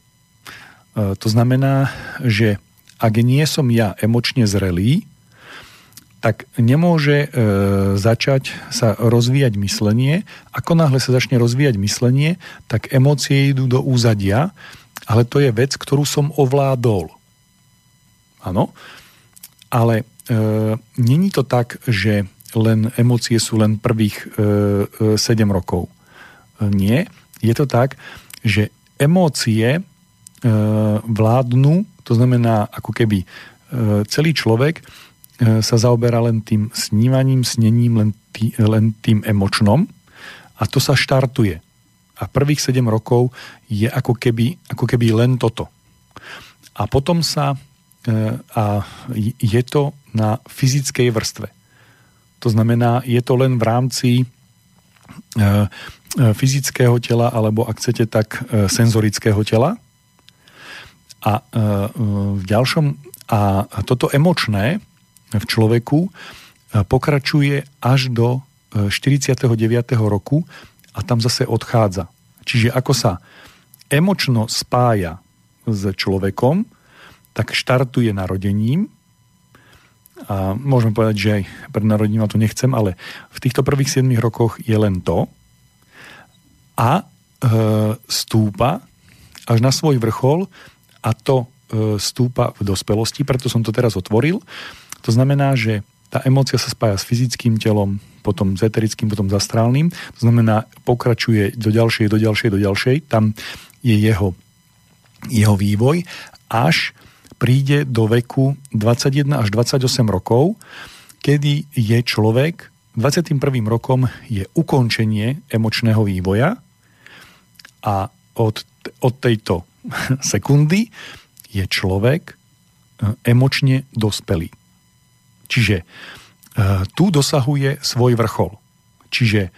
to znamená, že ak nie som ja emočne zrelý, tak nemôže e, začať sa rozvíjať myslenie. Ako náhle sa začne rozvíjať myslenie, tak emócie idú do úzadia, ale to je vec, ktorú som ovládol. Áno, ale e, není to tak, že len emócie sú len prvých e, e, 7 rokov. E, nie. Je to tak, že emócie e, vládnu, to znamená ako keby e, celý človek sa zaoberá len tým snívaním, snením, len, tý, len tým emočnom a to sa štartuje. A prvých 7 rokov je ako keby, ako keby len toto. A potom sa e, a je to na fyzickej vrstve. To znamená, je to len v rámci e, e, fyzického tela, alebo ak chcete, tak e, senzorického tela. A v ďalšom, a toto emočné v človeku pokračuje až do 49. roku a tam zase odchádza. Čiže ako sa emočno spája s človekom, tak štartuje narodením a môžeme povedať, že aj pred narodením to nechcem, ale v týchto prvých 7 rokoch je len to a e, stúpa až na svoj vrchol a to e, stúpa v dospelosti, preto som to teraz otvoril. To znamená, že tá emócia sa spája s fyzickým telom, potom s eterickým, potom s astrálnym. To znamená, pokračuje do ďalšej, do ďalšej, do ďalšej. Tam je jeho, jeho vývoj, až príde do veku 21 až 28 rokov, kedy je človek, 21. rokom je ukončenie emočného vývoja a od, od tejto sekundy je človek e, emočne dospelý. Čiže e, tu dosahuje svoj vrchol. Čiže e,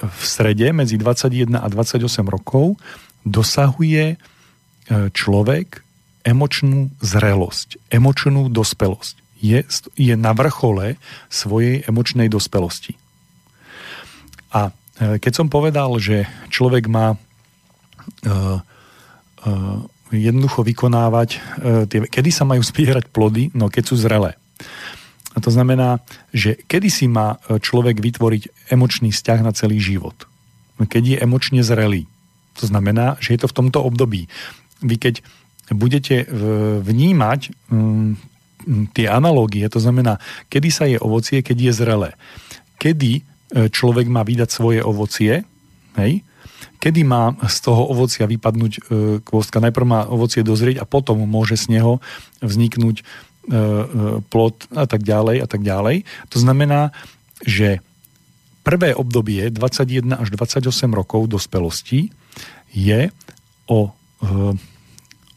v strede medzi 21 a 28 rokov dosahuje človek emočnú zrelosť, emočnú dospelosť. Je, je na vrchole svojej emočnej dospelosti. A e, keď som povedal, že človek má jednoducho vykonávať, uh, tie, kedy sa majú spierať plody, no keď sú zrelé. A to znamená, že kedy si má človek vytvoriť emočný vzťah na celý život. keď je emočne zrelý. To znamená, že je to v tomto období. Vy keď budete vnímať mm, tie analógie, to znamená, kedy sa je ovocie, keď je zrelé. Kedy e, človek má vydať svoje ovocie, hej? Kedy má z toho ovocia vypadnúť e, kvostka. Najprv má ovocie dozrieť a potom môže z neho vzniknúť e, plod a tak ďalej a tak ďalej. To znamená, že prvé obdobie 21 až 28 rokov dospelosti je o,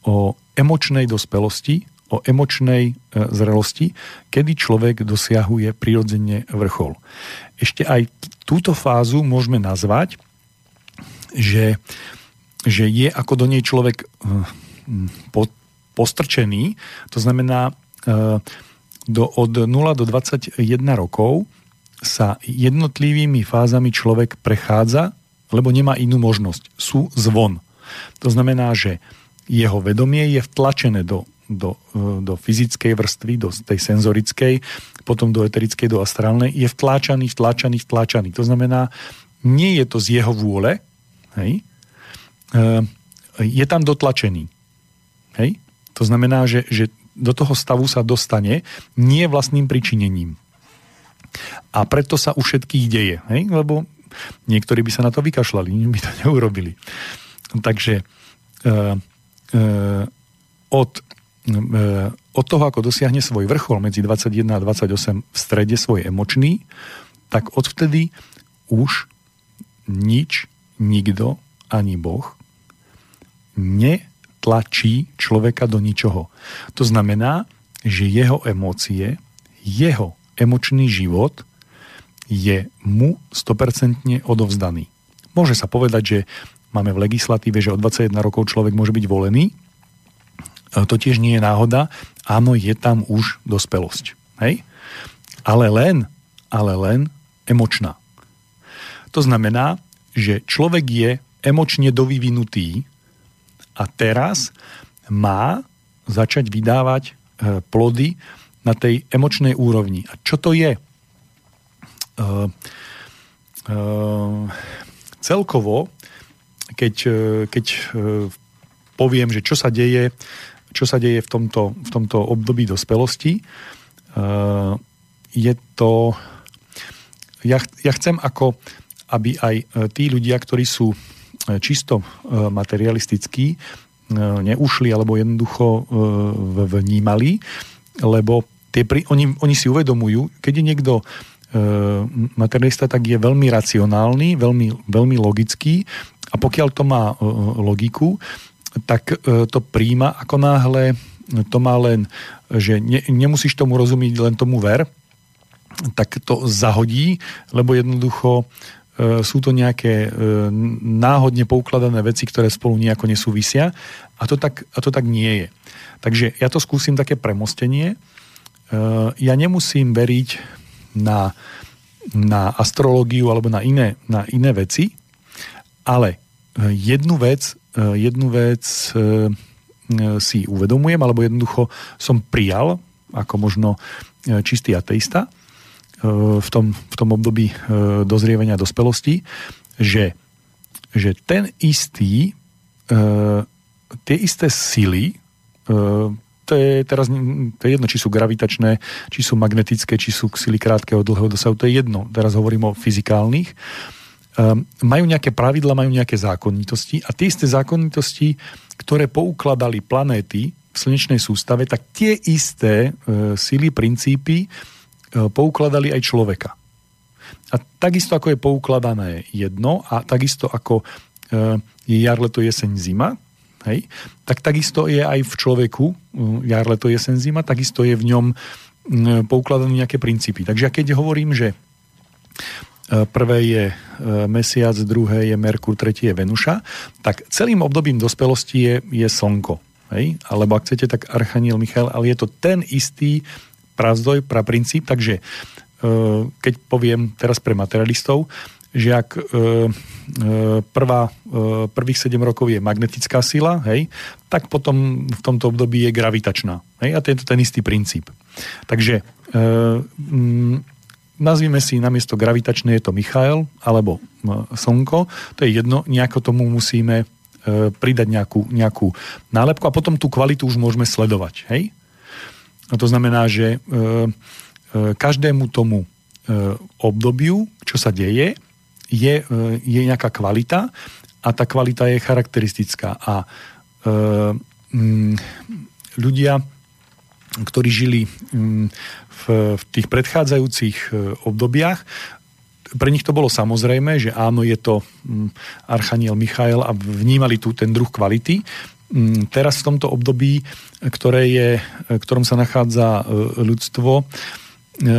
o emočnej dospelosti, o emočnej e, zrelosti, kedy človek dosiahuje prirodzene vrchol. Ešte aj túto fázu môžeme nazvať, že, že je ako do nej človek e, po, postrčený, to znamená e, do, od 0 do 21 rokov sa jednotlivými fázami človek prechádza, lebo nemá inú možnosť. Sú zvon. To znamená, že jeho vedomie je vtlačené do do, do fyzickej vrstvy, do tej senzorickej, potom do eterickej, do astrálnej, je vtláčaný, vtláčaný, vtláčaný. To znamená, nie je to z jeho vôle, hej, e, je tam dotlačený. Hej? To znamená, že, že do toho stavu sa dostane nie vlastným pričinením. A preto sa u všetkých deje. Hej? Lebo niektorí by sa na to vykašľali, by to neurobili. Takže e, e, od E, od toho, ako dosiahne svoj vrchol medzi 21 a 28 v strede svoj emočný, tak odvtedy už nič, nikto, ani Boh netlačí človeka do ničoho. To znamená, že jeho emócie, jeho emočný život je mu 100% odovzdaný. Môže sa povedať, že máme v legislatíve, že od 21 rokov človek môže byť volený, E, to tiež nie je náhoda. Áno, je tam už dospelosť. Hej? Ale len, ale len emočná. To znamená, že človek je emočne dovyvinutý a teraz má začať vydávať e, plody na tej emočnej úrovni. A čo to je? Uh, uh, celkovo, keď, keď poviem, že čo sa deje čo sa deje v tomto, v tomto období dospelosti. Je to... Ja, ja chcem ako, aby aj e, tí ľudia, ktorí sú e, čisto materialistickí, neušli alebo jednoducho vnímali, lebo tie, oni, oni si uvedomujú, keď je niekto materialista, tak je veľmi racionálny, veľmi, veľmi logický a pokiaľ to má logiku, tak e, to príjma ako náhle to má len, že ne, nemusíš tomu rozumieť, len tomu ver, tak to zahodí, lebo jednoducho e, sú to nejaké e, náhodne poukladané veci, ktoré spolu nejako nesúvisia a to tak, a to tak nie je. Takže ja to skúsim také premostenie. Ja nemusím veriť na, na astrológiu alebo na iné, na iné veci, ale jednu vec jednu vec si uvedomujem, alebo jednoducho som prijal, ako možno čistý ateista, v tom, v tom období dozrievania dospelosti, že, že ten istý, tie isté sily, to je teraz to je jedno, či sú gravitačné, či sú magnetické, či sú sily krátkeho, dlhého dosahu, to je jedno. Teraz hovorím o fyzikálnych Ehm, majú nejaké pravidla, majú nejaké zákonitosti a tie isté zákonitosti, ktoré poukladali planéty v slnečnej sústave, tak tie isté e, sily, princípy poukladali aj človeka. A takisto ako je poukladané jedno a takisto ako je jar, leto, jeseň, zima, hej, tak takisto je aj v človeku e, jar, leto, jeseň, zima, takisto je v ňom e, poukladané nejaké princípy. Takže keď hovorím, že prvé je mesiac, druhé je Merkur, tretie je Venuša, tak celým obdobím dospelosti je, je Slnko. Hej? Alebo ak chcete, tak Archaniel Michal, ale je to ten istý prazdoj, princíp, takže e, keď poviem teraz pre materialistov, že ak prvá, prvých 7 rokov je magnetická sila, hej, tak potom v tomto období je gravitačná. Hej, a to je to ten istý princíp. Takže nazvime si namiesto gravitačné je to Michael alebo Slnko, to je jedno, nejako tomu musíme pridať nejakú, nejakú nálepku a potom tú kvalitu už môžeme sledovať. Hej? A to znamená, že každému tomu obdobiu, čo sa deje, je, je nejaká kvalita a tá kvalita je charakteristická. A e, m, ľudia, ktorí žili m, v, v tých predchádzajúcich e, obdobiach, pre nich to bolo samozrejme, že áno, je to m, Archaniel Michael a vnímali tu ten druh kvality. M, teraz v tomto období, ktoré je, ktorom sa nachádza e, ľudstvo, e,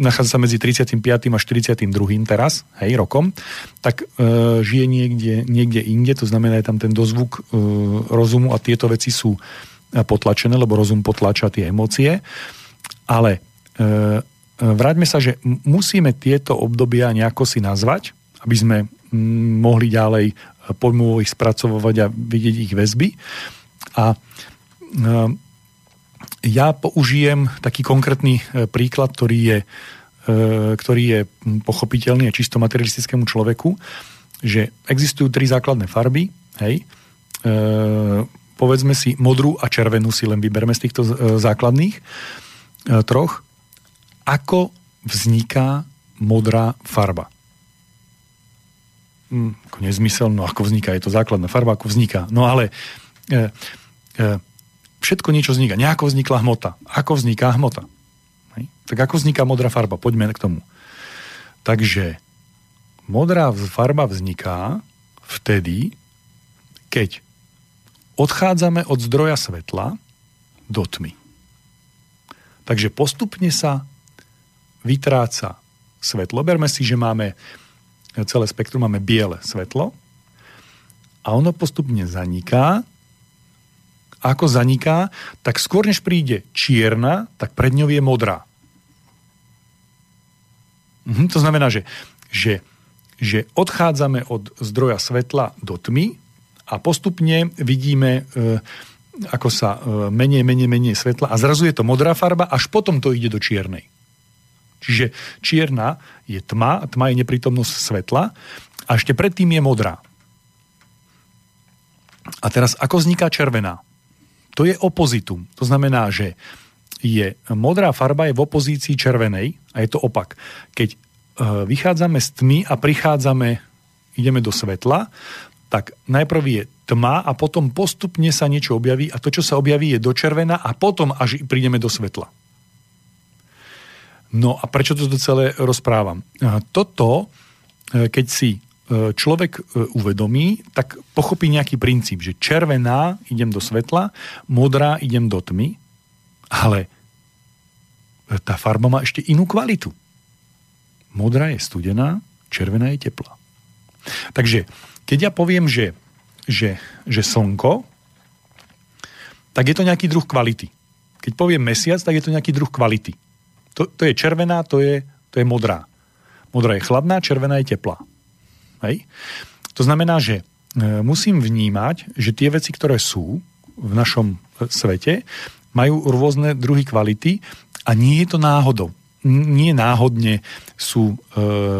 nachádza sa medzi 35. a 42. teraz, hej, rokom, tak e, žije niekde, niekde inde, to znamená, je tam ten dozvuk e, rozumu a tieto veci sú potlačené, lebo rozum potlača tie emócie. Ale e, vráťme sa, že musíme tieto obdobia nejako si nazvať, aby sme mohli ďalej pojmovo ich spracovať a vidieť ich väzby. A e, ja použijem taký konkrétny e, príklad, ktorý je, e, ktorý je pochopiteľný a čisto materialistickému človeku, že existujú tri základné farby, hej, e, povedzme si modrú a červenú si len vyberme z týchto základných troch. Ako vzniká modrá farba? Hm, ako nezmysel, no ako vzniká, je to základná farba, ako vzniká. No ale e, e, všetko niečo vzniká. Nejako vznikla hmota. Ako vzniká hmota? Hej. Tak ako vzniká modrá farba? Poďme k tomu. Takže modrá farba vzniká vtedy, keď odchádzame od zdroja svetla do tmy. Takže postupne sa vytráca svetlo. Berme si, že máme celé spektrum, máme biele svetlo a ono postupne zaniká ako zaniká, tak skôr než príde čierna, tak pred ňou je modrá. Mhm, to znamená, že, že, že odchádzame od zdroja svetla do tmy a postupne vidíme, e, ako sa e, menej, menej, menej svetla a zrazu je to modrá farba, až potom to ide do čiernej. Čiže čierna je tma, tma je neprítomnosť svetla a ešte predtým je modrá. A teraz ako vzniká červená? To je opozitum. To znamená, že je modrá farba je v opozícii červenej a je to opak. Keď e, vychádzame z tmy a prichádzame, ideme do svetla, tak najprv je tma a potom postupne sa niečo objaví a to, čo sa objaví, je do červená a potom až prídeme do svetla. No a prečo toto celé rozprávam? Toto, e, keď si E, človek e, uvedomí, tak pochopí nejaký princíp, že červená idem do svetla, modrá idem do tmy, ale tá farba má ešte inú kvalitu. Modrá je studená, červená je teplá. Takže keď ja poviem, že, že, že slnko, tak je to nejaký druh kvality. Keď poviem mesiac, tak je to nejaký druh kvality. To, to je červená, to je, to je modrá. Modrá je chladná, červená je teplá. Hej? To znamená, že e, musím vnímať, že tie veci, ktoré sú v našom e, svete, majú rôzne druhy kvality a nie je to náhodou. Nie náhodne sú e,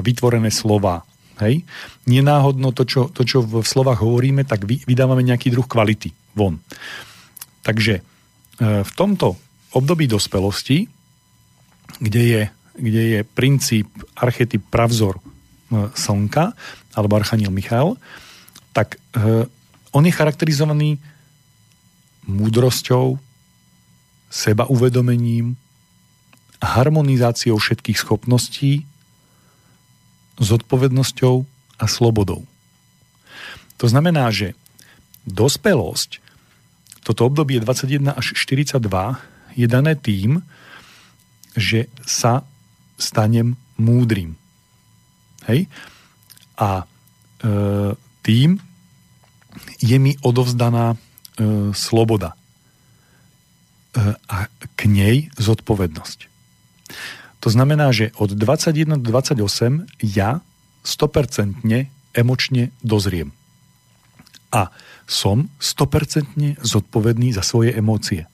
vytvorené slova. Hej? Nie náhodno to čo, to, čo v slovách hovoríme, tak vy, vydávame nejaký druh kvality von. Takže e, v tomto období dospelosti, kde je, kde je princíp, archetyp, pravzor E, slnka, alebo Archaniel Michal, tak e, on je charakterizovaný múdrosťou, seba uvedomením, harmonizáciou všetkých schopností, zodpovednosťou a slobodou. To znamená, že dospelosť, toto obdobie 21 až 42, je dané tým, že sa stanem múdrym. Hej? A e, tým je mi odovzdaná e, sloboda e, a k nej zodpovednosť. To znamená, že od 21 do 28 ja 100% emočne dozriem. A som 100% zodpovedný za svoje emócie.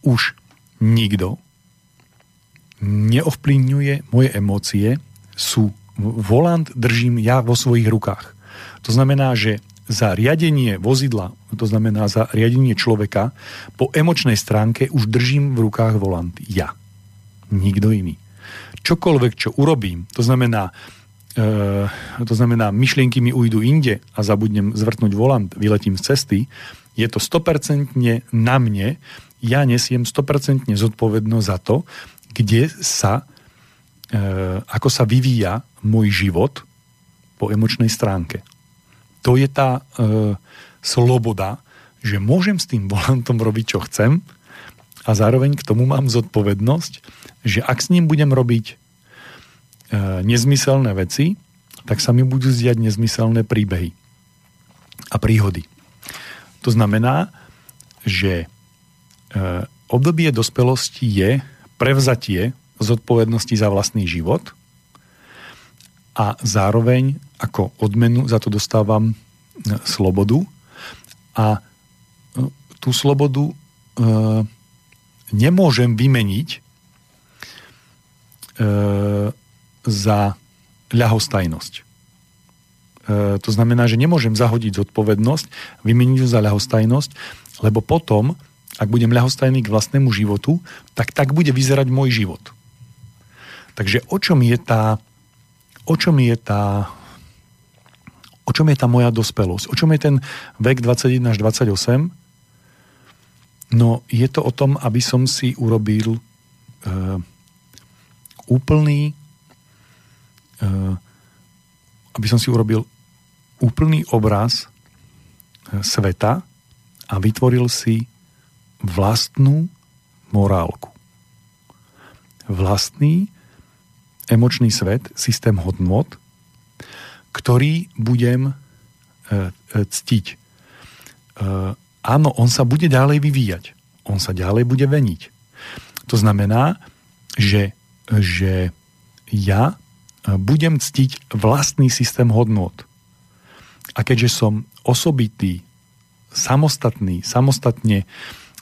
Už nikto neovplyvňuje moje emócie, sú volant držím ja vo svojich rukách. To znamená, že za riadenie vozidla, to znamená za riadenie človeka, po emočnej stránke už držím v rukách volant ja. Nikto iný. Čokoľvek, čo urobím, to znamená, e, to znamená, myšlienky mi ujdu inde a zabudnem zvrtnúť volant, vyletím z cesty, je to 100% na mne, ja nesiem 100% zodpovednosť za to, kde sa, e, ako sa vyvíja môj život po emočnej stránke to je tá e, sloboda, že môžem s tým volantom robiť, čo chcem a zároveň k tomu mám zodpovednosť, že ak s ním budem robiť e, nezmyselné veci, tak sa mi budú zdiať nezmyselné príbehy a príhody. To znamená, že e, obdobie dospelosti je prevzatie zodpovednosti za vlastný život – a zároveň ako odmenu za to dostávam e, slobodu a e, tú slobodu e, nemôžem vymeniť e, za ľahostajnosť. E, to znamená, že nemôžem zahodiť zodpovednosť, vymeniť ju za ľahostajnosť, lebo potom, ak budem ľahostajný k vlastnému životu, tak tak bude vyzerať môj život. Takže o čom je tá o čom je tá o čom je tá moja dospelosť? O čom je ten vek 21 až 28? No je to o tom, aby som si urobil uh, úplný uh, aby som si urobil úplný obraz uh, sveta a vytvoril si vlastnú morálku. Vlastný emočný svet, systém hodnot, ktorý budem e, e, ctiť. E, áno, on sa bude ďalej vyvíjať. On sa ďalej bude veniť. To znamená, že, že ja budem ctiť vlastný systém hodnot. A keďže som osobitý, samostatný, samostatne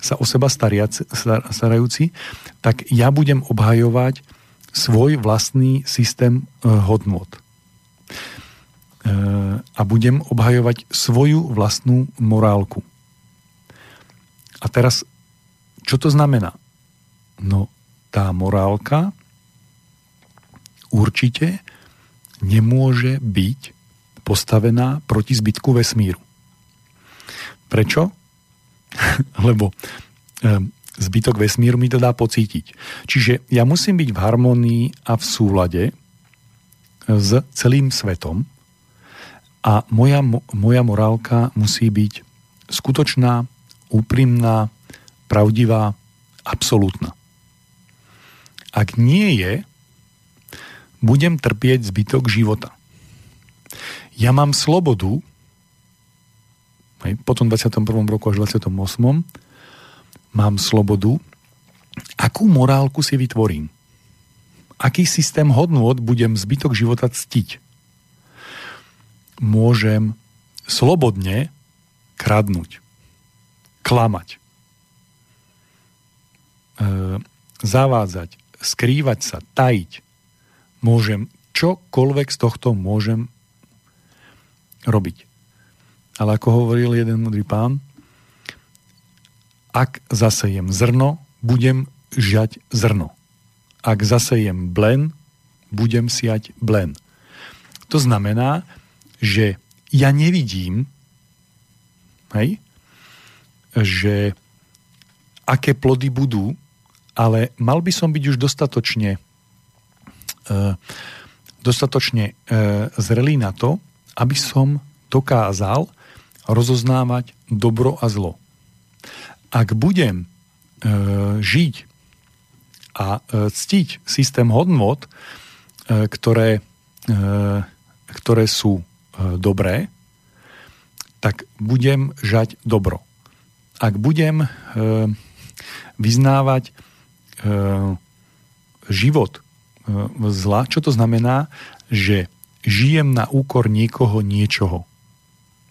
sa o seba starajúci, tak ja budem obhajovať svoj vlastný systém e, hodnot. E, a budem obhajovať svoju vlastnú morálku. A teraz, čo to znamená? No, tá morálka určite nemôže byť postavená proti zbytku vesmíru. Prečo? Lebo zbytok vesmíru mi to dá pocítiť. Čiže ja musím byť v harmonii a v súlade s celým svetom a moja, moja morálka musí byť skutočná, úprimná, pravdivá, absolútna. Ak nie je, budem trpieť zbytok života. Ja mám slobodu, po tom 21. roku až 28 mám slobodu, akú morálku si vytvorím. Aký systém hodnôt budem zbytok života ctiť. Môžem slobodne kradnúť, klamať, e, zavádzať, skrývať sa, tajiť. Môžem čokoľvek z tohto môžem robiť. Ale ako hovoril jeden mudrý pán, ak zasejem zrno, budem žať zrno. Ak zasejem blen, budem siať blen. To znamená, že ja nevidím, hej, že aké plody budú, ale mal by som byť už dostatočne uh, dostatočne uh, zrelý na to, aby som dokázal rozoznávať dobro a zlo ak budem e, žiť a e, ctiť systém hodnot, e, ktoré, e, ktoré sú e, dobré, tak budem žať dobro. Ak budem e, vyznávať e, život e, zla, čo to znamená, že žijem na úkor niekoho niečoho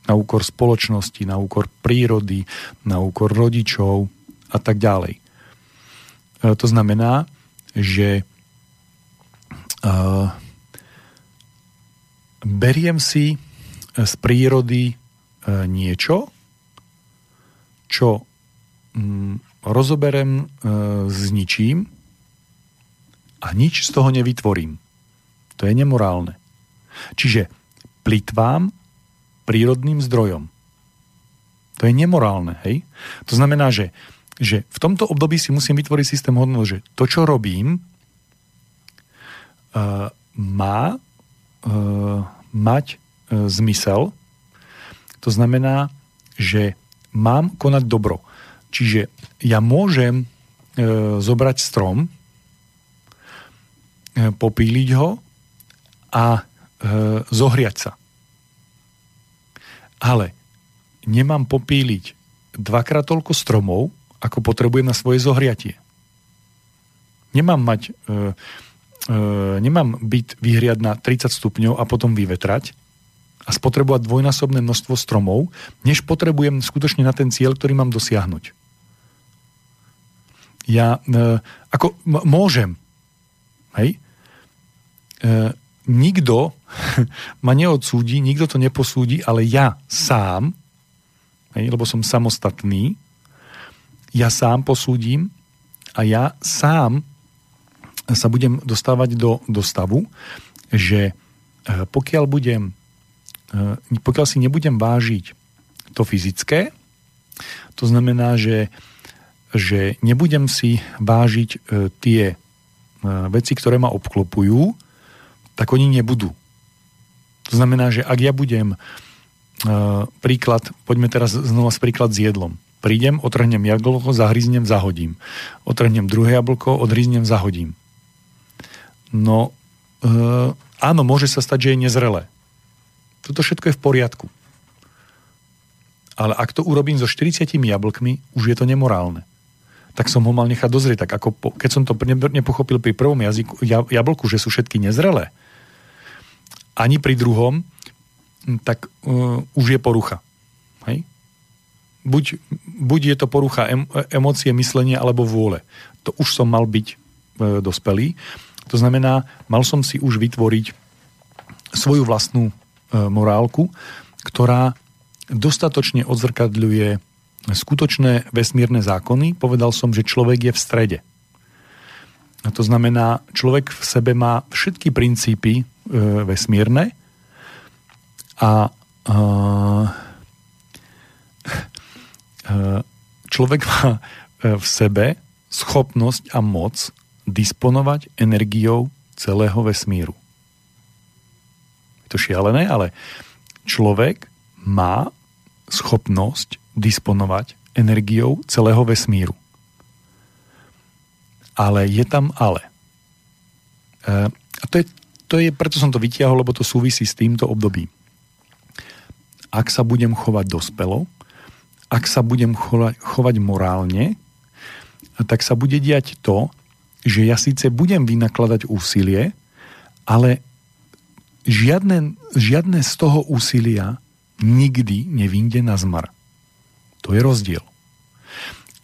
na úkor spoločnosti, na úkor prírody, na úkor rodičov a tak ďalej. E, to znamená, že uh, beriem si z prírody uh, niečo, čo um, rozoberem uh, s ničím a nič z toho nevytvorím. To je nemorálne. Čiže plitvám prírodným zdrojom. To je nemorálne, hej? To znamená, že, že v tomto období si musím vytvoriť systém hodnot, že to, čo robím, uh, má uh, mať uh, zmysel. To znamená, že mám konať dobro. Čiže ja môžem uh, zobrať strom, popíliť ho a zohriať sa. Ale nemám popíliť dvakrát toľko stromov, ako potrebujem na svoje zohriatie. Nemám mať, e, e, nemám byť vyhriať na 30 stupňov a potom vyvetrať a spotrebovať dvojnásobné množstvo stromov, než potrebujem skutočne na ten cieľ, ktorý mám dosiahnuť. Ja e, ako m- môžem, hej, e, nikto ma neodsúdi, nikto to neposúdi, ale ja sám hej, lebo som samostatný, ja sám posúdim a ja sám sa budem dostávať do, do stavu, že e, pokiaľ budem, e, pokiaľ si nebudem vážiť to fyzické, to znamená, že, že nebudem si vážiť e, tie veci, ktoré ma obklopujú, tak oni nebudú. To znamená, že ak ja budem Uh, príklad, poďme teraz znova z príklad s jedlom. Prídem, otrhnem jablko, zahryznem, zahodím. Otrhnem druhé jablko, odhryznem, zahodím. No, uh, áno, môže sa stať, že je nezrelé. Toto všetko je v poriadku. Ale ak to urobím so 40 jablkmi, už je to nemorálne. Tak som ho mal nechať dozrieť. Tak ako po, keď som to nepochopil pri prvom jazyku, jablku, že sú všetky nezrelé, ani pri druhom, tak uh, už je porucha. Hej? Buď, buď je to porucha em, emócie, myslenia alebo vôle. To už som mal byť e, dospelý. To znamená, mal som si už vytvoriť svoju vlastnú e, morálku, ktorá dostatočne odzrkadľuje skutočné vesmírne zákony. Povedal som, že človek je v strede. A to znamená, človek v sebe má všetky princípy e, vesmírne, a uh, človek má e, v sebe schopnosť a moc disponovať energiou celého vesmíru. Je to šialené, ale človek má schopnosť disponovať energiou celého vesmíru. Ale je tam ale. E, a to je, to je, preto som to vytiahol, lebo to súvisí s týmto obdobím ak sa budem chovať dospelo, ak sa budem chovať, chovať morálne, tak sa bude diať to, že ja síce budem vynakladať úsilie, ale žiadne, žiadne z toho úsilia nikdy nevinde na zmar. To je rozdiel.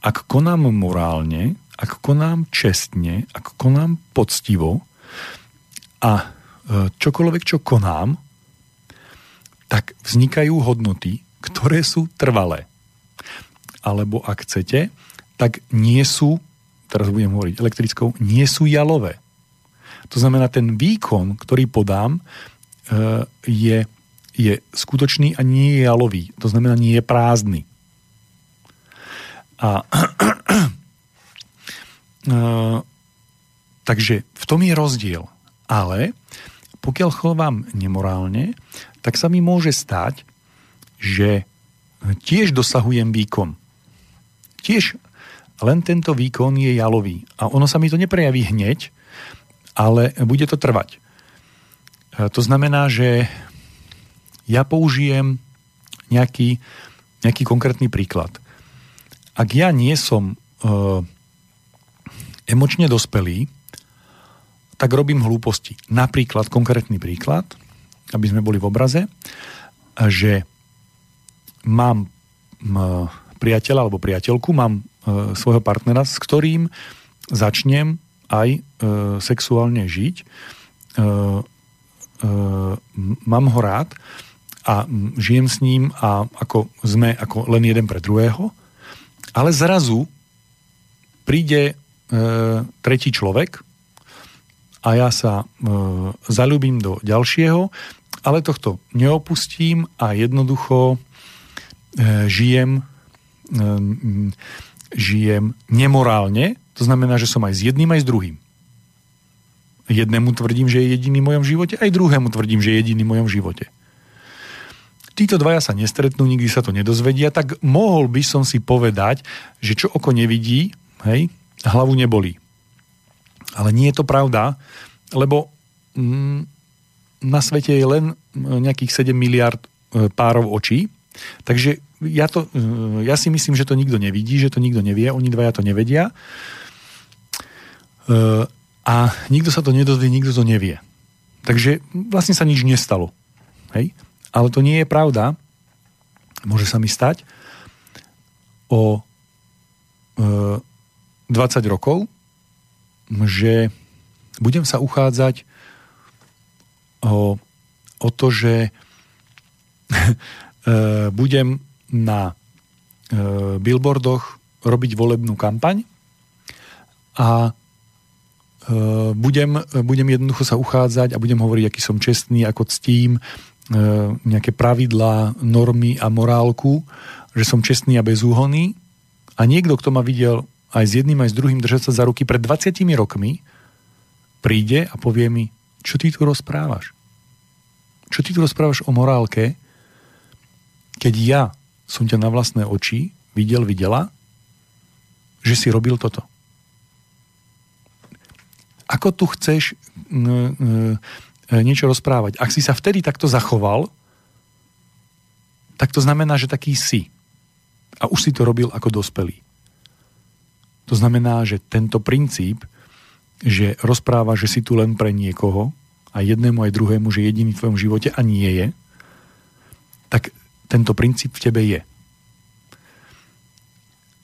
Ak konám morálne, ak konám čestne, ak konám poctivo a e, čokoľvek, čo konám, tak vznikajú hodnoty, ktoré sú trvalé. Alebo ak chcete, tak nie sú, teraz budem hovoriť elektrickou, nie sú jalové. To znamená, ten výkon, ktorý podám, e, je, je skutočný a nie je jalový. To znamená, nie je prázdny. A takže v tom je rozdiel. Ale pokiaľ chovám nemorálne, tak sa mi môže stať, že tiež dosahujem výkon. Tiež len tento výkon je jalový. A ono sa mi to neprejaví hneď, ale bude to trvať. E, to znamená, že ja použijem nejaký, nejaký konkrétny príklad. Ak ja nie som e, emočne dospelý, tak robím hlúposti. Napríklad, konkrétny príklad, aby sme boli v obraze, že mám priateľa alebo priateľku, mám e, svojho partnera, s ktorým začnem aj e, sexuálne žiť mám ho rád a žijem s ním a ako sme ako len jeden pre druhého, ale zrazu príde e, tretí človek a ja sa e, zalúbim do ďalšieho, ale tohto neopustím a jednoducho e, žijem e, žijem nemorálne, to znamená, že som aj s jedným, aj s druhým. Jednému tvrdím, že je jediný v mojom živote, aj druhému tvrdím, že je jediný v mojom živote. Títo dvaja sa nestretnú, nikdy sa to nedozvedia, tak mohol by som si povedať, že čo oko nevidí, hej, hlavu nebolí. Ale nie je to pravda, lebo mm, na svete je len nejakých 7 miliard e, párov očí, takže ja, to, e, ja si myslím, že to nikto nevidí, že to nikto nevie, oni dvaja to nevedia. E, a nikto sa to nedozvie, nikto to nevie. Takže vlastne sa nič nestalo. Hej? Ale to nie je pravda. Môže sa mi stať o 20 rokov, že budem sa uchádzať o, o to, že e, budem na e, billboardoch robiť volebnú kampaň a e, budem, budem jednoducho sa uchádzať a budem hovoriť, aký som čestný, ako ctím nejaké pravidlá, normy a morálku, že som čestný a bezúhonný. A niekto, kto ma videl aj s jedným, aj s druhým držať sa za ruky pred 20 rokmi, príde a povie mi, čo ty tu rozprávaš? Čo ty tu rozprávaš o morálke, keď ja som ťa na vlastné oči videl, videla, že si robil toto. Ako tu chceš niečo rozprávať? Ak si sa vtedy takto zachoval, tak to znamená, že taký si. A už si to robil ako dospelý. To znamená, že tento princíp, že rozpráva, že si tu len pre niekoho a jednému aj druhému, že jediný v tvojom živote a nie je, tak tento princíp v tebe je.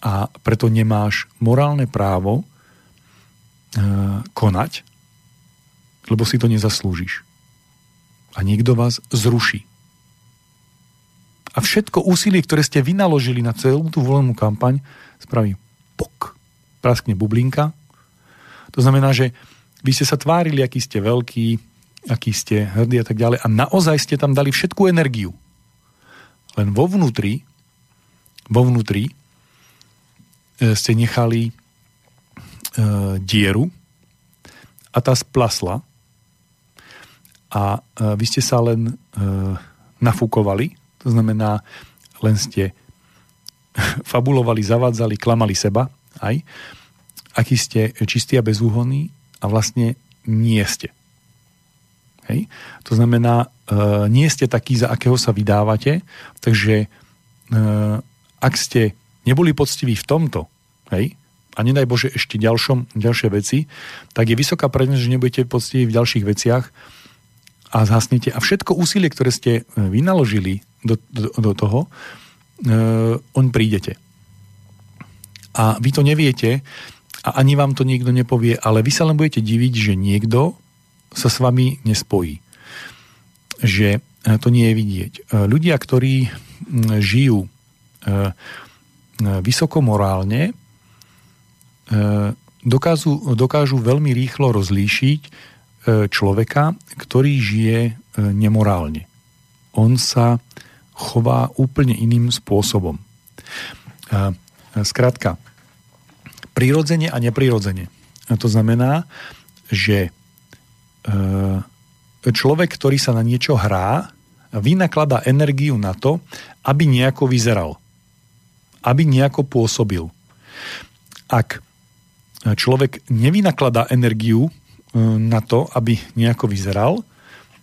A preto nemáš morálne právo e, konať, lebo si to nezaslúžiš. A niekto vás zruší. A všetko úsilie, ktoré ste vynaložili na celú tú volenú kampaň, spraví pok praskne bublinka. To znamená, že vy ste sa tvárili, aký ste veľký, aký ste hrdí a tak ďalej a naozaj ste tam dali všetku energiu. Len vo vnútri, vo vnútri e, ste nechali e, dieru a tá splasla a e, vy ste sa len e, nafúkovali, to znamená, len ste fabulovali, zavádzali, klamali seba aj, aký ste čistí a bezúhonní a vlastne nie ste. Hej? To znamená, e, nie ste taký, za akého sa vydávate, takže e, ak ste neboli poctiví v tomto, hej, a nedaj Bože ešte ďalšom, ďalšie veci, tak je vysoká prednosť, že nebudete poctiví v ďalších veciach a zhasnete. A všetko úsilie, ktoré ste e, vynaložili do, do, do toho, e, on prídete a vy to neviete a ani vám to niekto nepovie, ale vy sa len budete diviť, že niekto sa s vami nespojí. Že e, to nie je vidieť. E, ľudia, ktorí žijú e, vysoko morálne, dokážu, dokážu veľmi rýchlo rozlíšiť človeka, ktorý žije nemorálne. On sa chová úplne iným spôsobom. Skrátka, prirodzene a neprirodzene. A to znamená, že e, človek, ktorý sa na niečo hrá, vynakladá energiu na to, aby nejako vyzeral. Aby nejako pôsobil. Ak človek nevynakladá energiu e, na to, aby nejako vyzeral,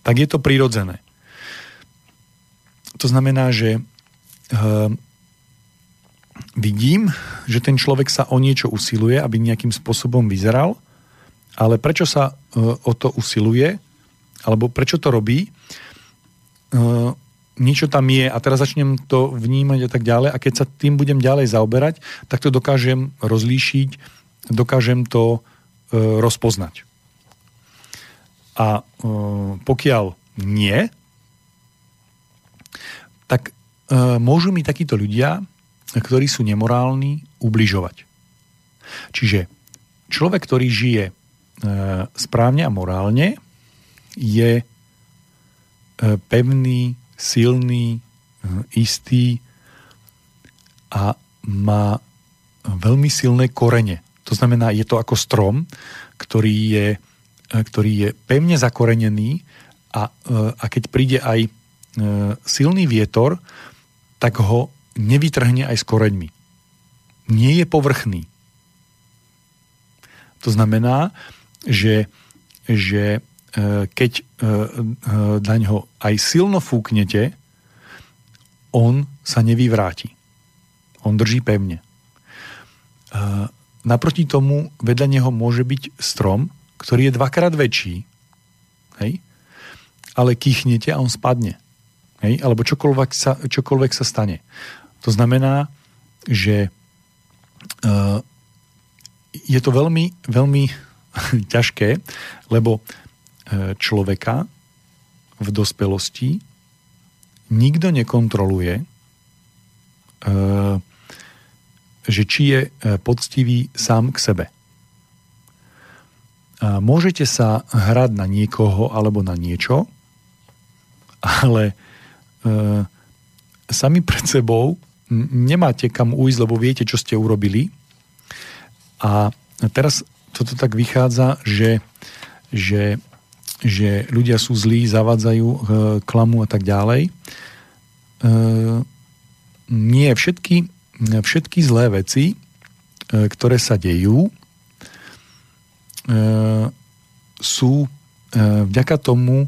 tak je to prirodzené. To znamená, že e, vidím, že ten človek sa o niečo usiluje, aby nejakým spôsobom vyzeral, ale prečo sa e, o to usiluje, alebo prečo to robí, e, niečo tam je. A teraz začnem to vnímať a tak ďalej. A keď sa tým budem ďalej zaoberať, tak to dokážem rozlíšiť, dokážem to e, rozpoznať. A pokiaľ nie, tak môžu mi takíto ľudia, ktorí sú nemorálni, ubližovať. Čiže človek, ktorý žije správne a morálne, je pevný, silný, istý a má veľmi silné korene. To znamená, je to ako strom, ktorý je, ktorý je pevne zakorenený a, a keď príde aj e, silný vietor, tak ho nevytrhne aj s koreňmi. Nie je povrchný. To znamená, že, že e, keď e, na ňo aj silno fúknete, on sa nevyvráti. On drží pevne. Naproti tomu vedľa neho môže byť strom, ktorý je dvakrát väčší, hej? ale kýchnete a on spadne. Hej? Alebo čokoľvek sa, čokoľvek sa stane. To znamená, že uh, je to veľmi, veľmi ťažké, lebo uh, človeka v dospelosti nikto nekontroluje, uh, že či je e, poctivý sám k sebe. Môžete sa hrať na niekoho alebo na niečo, ale e, sami pred sebou nemáte kam ujsť, lebo viete, čo ste urobili. A teraz toto tak vychádza, že, že, že ľudia sú zlí, zavádzajú e, klamu a tak ďalej. E, nie všetky všetky zlé veci, e, ktoré sa dejú, sú vďaka tomu,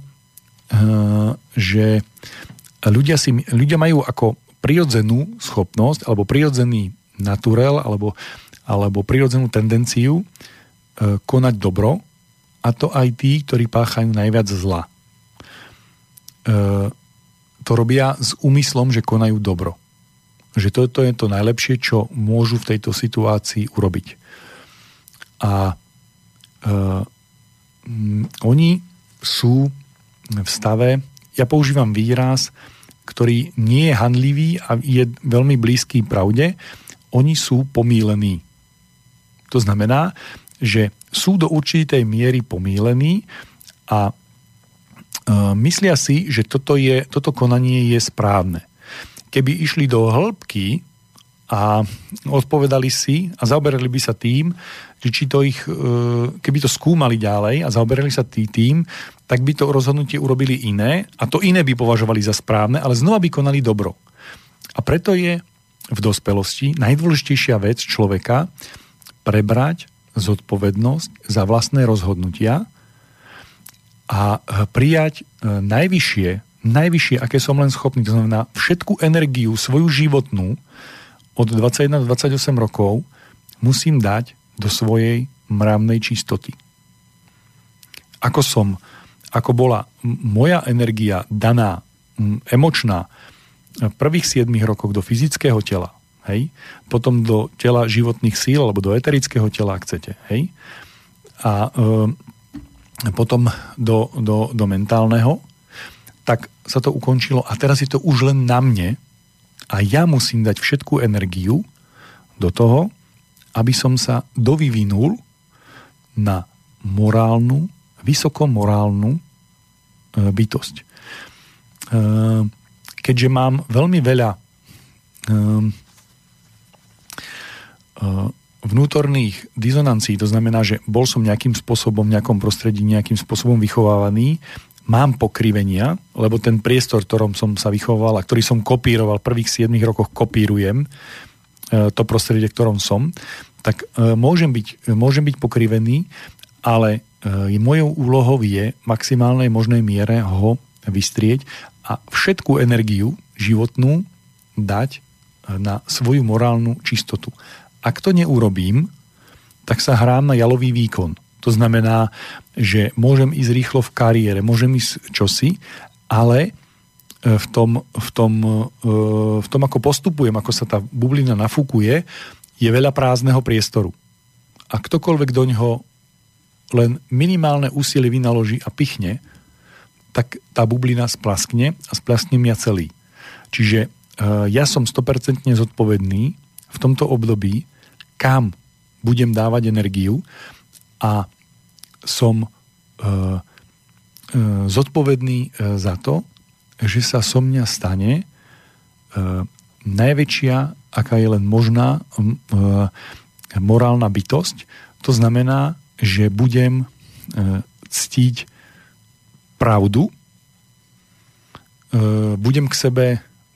že ľudia, si, ľudia majú ako prirodzenú schopnosť alebo prirodzený naturel alebo, alebo prirodzenú tendenciu konať dobro a to aj tí, ktorí páchajú najviac zla. To robia s úmyslom, že konajú dobro že toto je to najlepšie, čo môžu v tejto situácii urobiť. A uh, oni sú v stave, ja používam výraz, ktorý nie je handlivý a je veľmi blízky pravde, oni sú pomílení. To znamená, že sú do určitej miery pomílení a uh, myslia si, že toto, je, toto konanie je správne keby išli do hĺbky a odpovedali si a zaoberali by sa tým, či to ich, e, keby to skúmali ďalej a zaoberali sa tým, tak by to rozhodnutie urobili iné a to iné by považovali za správne, ale znova by konali dobro. A preto je v dospelosti najdôležitejšia vec človeka prebrať zodpovednosť za vlastné rozhodnutia a prijať e, najvyššie najvyššie, aké som len schopný. To znamená, všetku energiu, svoju životnú od 21 do 28 rokov musím dať do svojej mravnej čistoty. Ako som, ako bola moja energia daná, emočná, v prvých 7 rokoch do fyzického tela, hej, potom do tela životných síl, alebo do eterického tela, ak chcete, hej, a e, potom do, do, do mentálneho, tak sa to ukončilo a teraz je to už len na mne a ja musím dať všetku energiu do toho, aby som sa dovyvinul na morálnu, vysokomorálnu e, bytosť. E, keďže mám veľmi veľa e, vnútorných dizonancií, to znamená, že bol som nejakým spôsobom, v nejakom prostredí, nejakým spôsobom vychovávaný mám pokrivenia, lebo ten priestor, ktorom som sa vychoval a ktorý som kopíroval, v prvých 7 rokoch kopírujem to prostredie, ktorom som, tak môžem byť, môžem byť pokrivený, ale mojou úlohou je v maximálnej možnej miere ho vystrieť a všetku energiu životnú dať na svoju morálnu čistotu. Ak to neurobím, tak sa hrám na jalový výkon. To znamená, že môžem ísť rýchlo v kariére, môžem ísť čosi, ale e, v tom, v tom, e, v tom ako postupujem, ako sa tá bublina nafúkuje, je veľa prázdneho priestoru. A ktokoľvek do ňoho len minimálne úsilie vynaloží a pichne, tak tá bublina splaskne a splasknem ja celý. Čiže uh, ja som 100% zodpovedný v tomto období, kam budem dávať energiu a som uh, uh, zodpovedný za to, že sa so mňa stane najväčšia, aká je len možná morálna bytosť. To znamená, že budem uh, ctiť pravdu, uh, budem k sebe,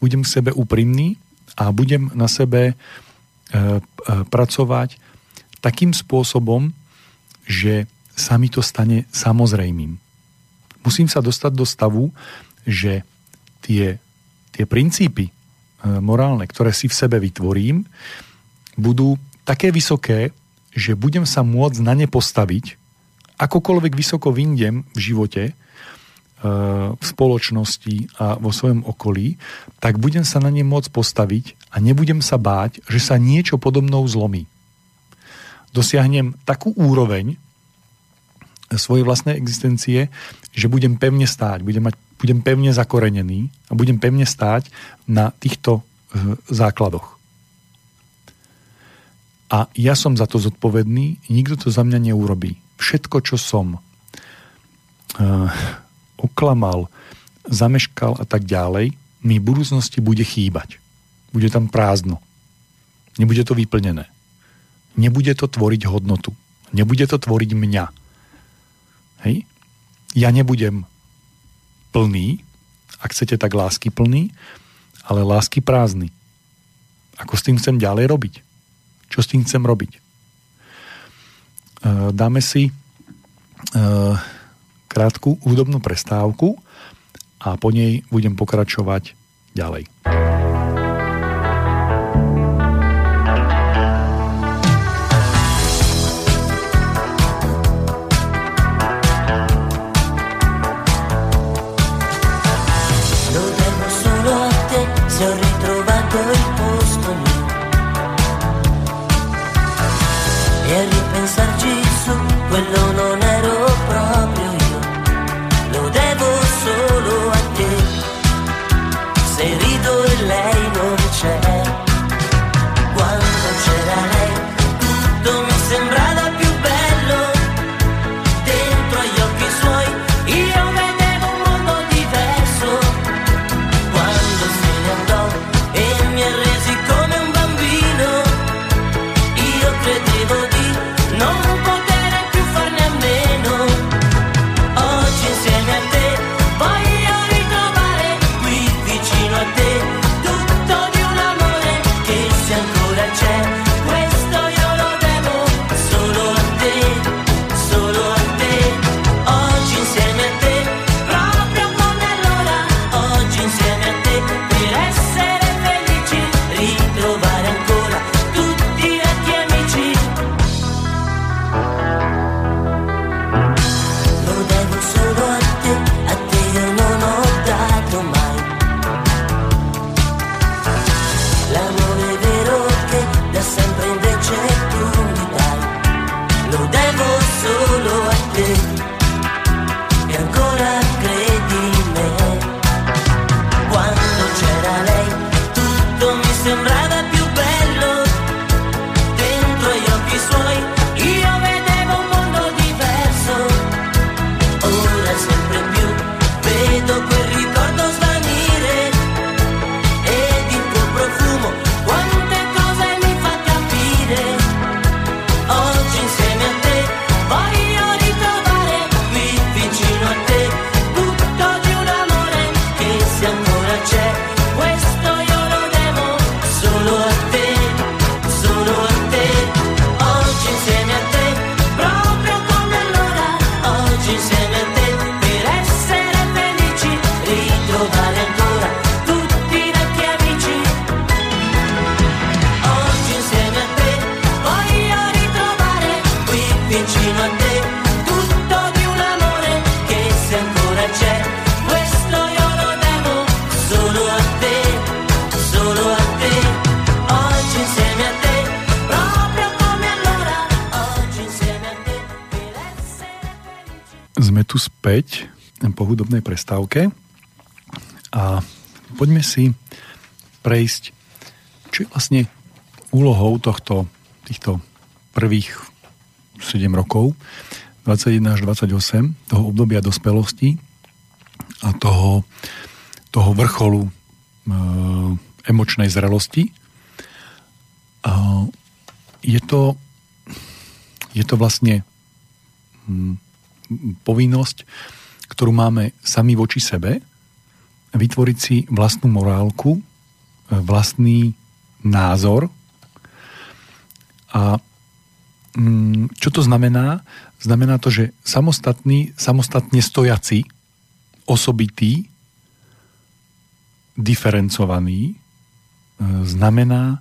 budem k sebe úprimný a budem na sebe uh, pracovať takým spôsobom, že sa mi to stane samozrejmým. Musím sa dostať do stavu, že tie, tie princípy e, morálne, ktoré si v sebe vytvorím, budú také vysoké, že budem sa môcť na ne postaviť, akokoľvek vysoko vyndem v živote, e, v spoločnosti a vo svojom okolí, tak budem sa na ne môcť postaviť a nebudem sa báť, že sa niečo podobnou zlomí dosiahnem takú úroveň svojej vlastnej existencie, že budem pevne stáť, budem, mať, budem pevne zakorenený a budem pevne stáť na týchto e, základoch. A ja som za to zodpovedný, nikto to za mňa neurobí. Všetko, čo som oklamal, zameškal a tak ďalej, mi v budúcnosti bude chýbať. Bude tam prázdno. Nebude to vyplnené nebude to tvoriť hodnotu. Nebude to tvoriť mňa. Hej? Ja nebudem plný, ak chcete tak lásky plný, ale lásky prázdny. Ako s tým chcem ďalej robiť? Čo s tým chcem robiť? E, dáme si e, krátku údobnú prestávku a po nej budem pokračovať ďalej. Prestávke a poďme si prejsť, čo je vlastne úlohou tohto, týchto prvých 7 rokov, 21 až 28, toho obdobia dospelosti a toho, toho vrcholu e, emočnej zrelosti. A je to, je to vlastne hm, povinnosť, ktorú máme sami voči sebe, vytvoriť si vlastnú morálku, vlastný názor. A hm, čo to znamená? Znamená to, že samostatný, samostatne stojaci, osobitý, diferencovaný, e, znamená,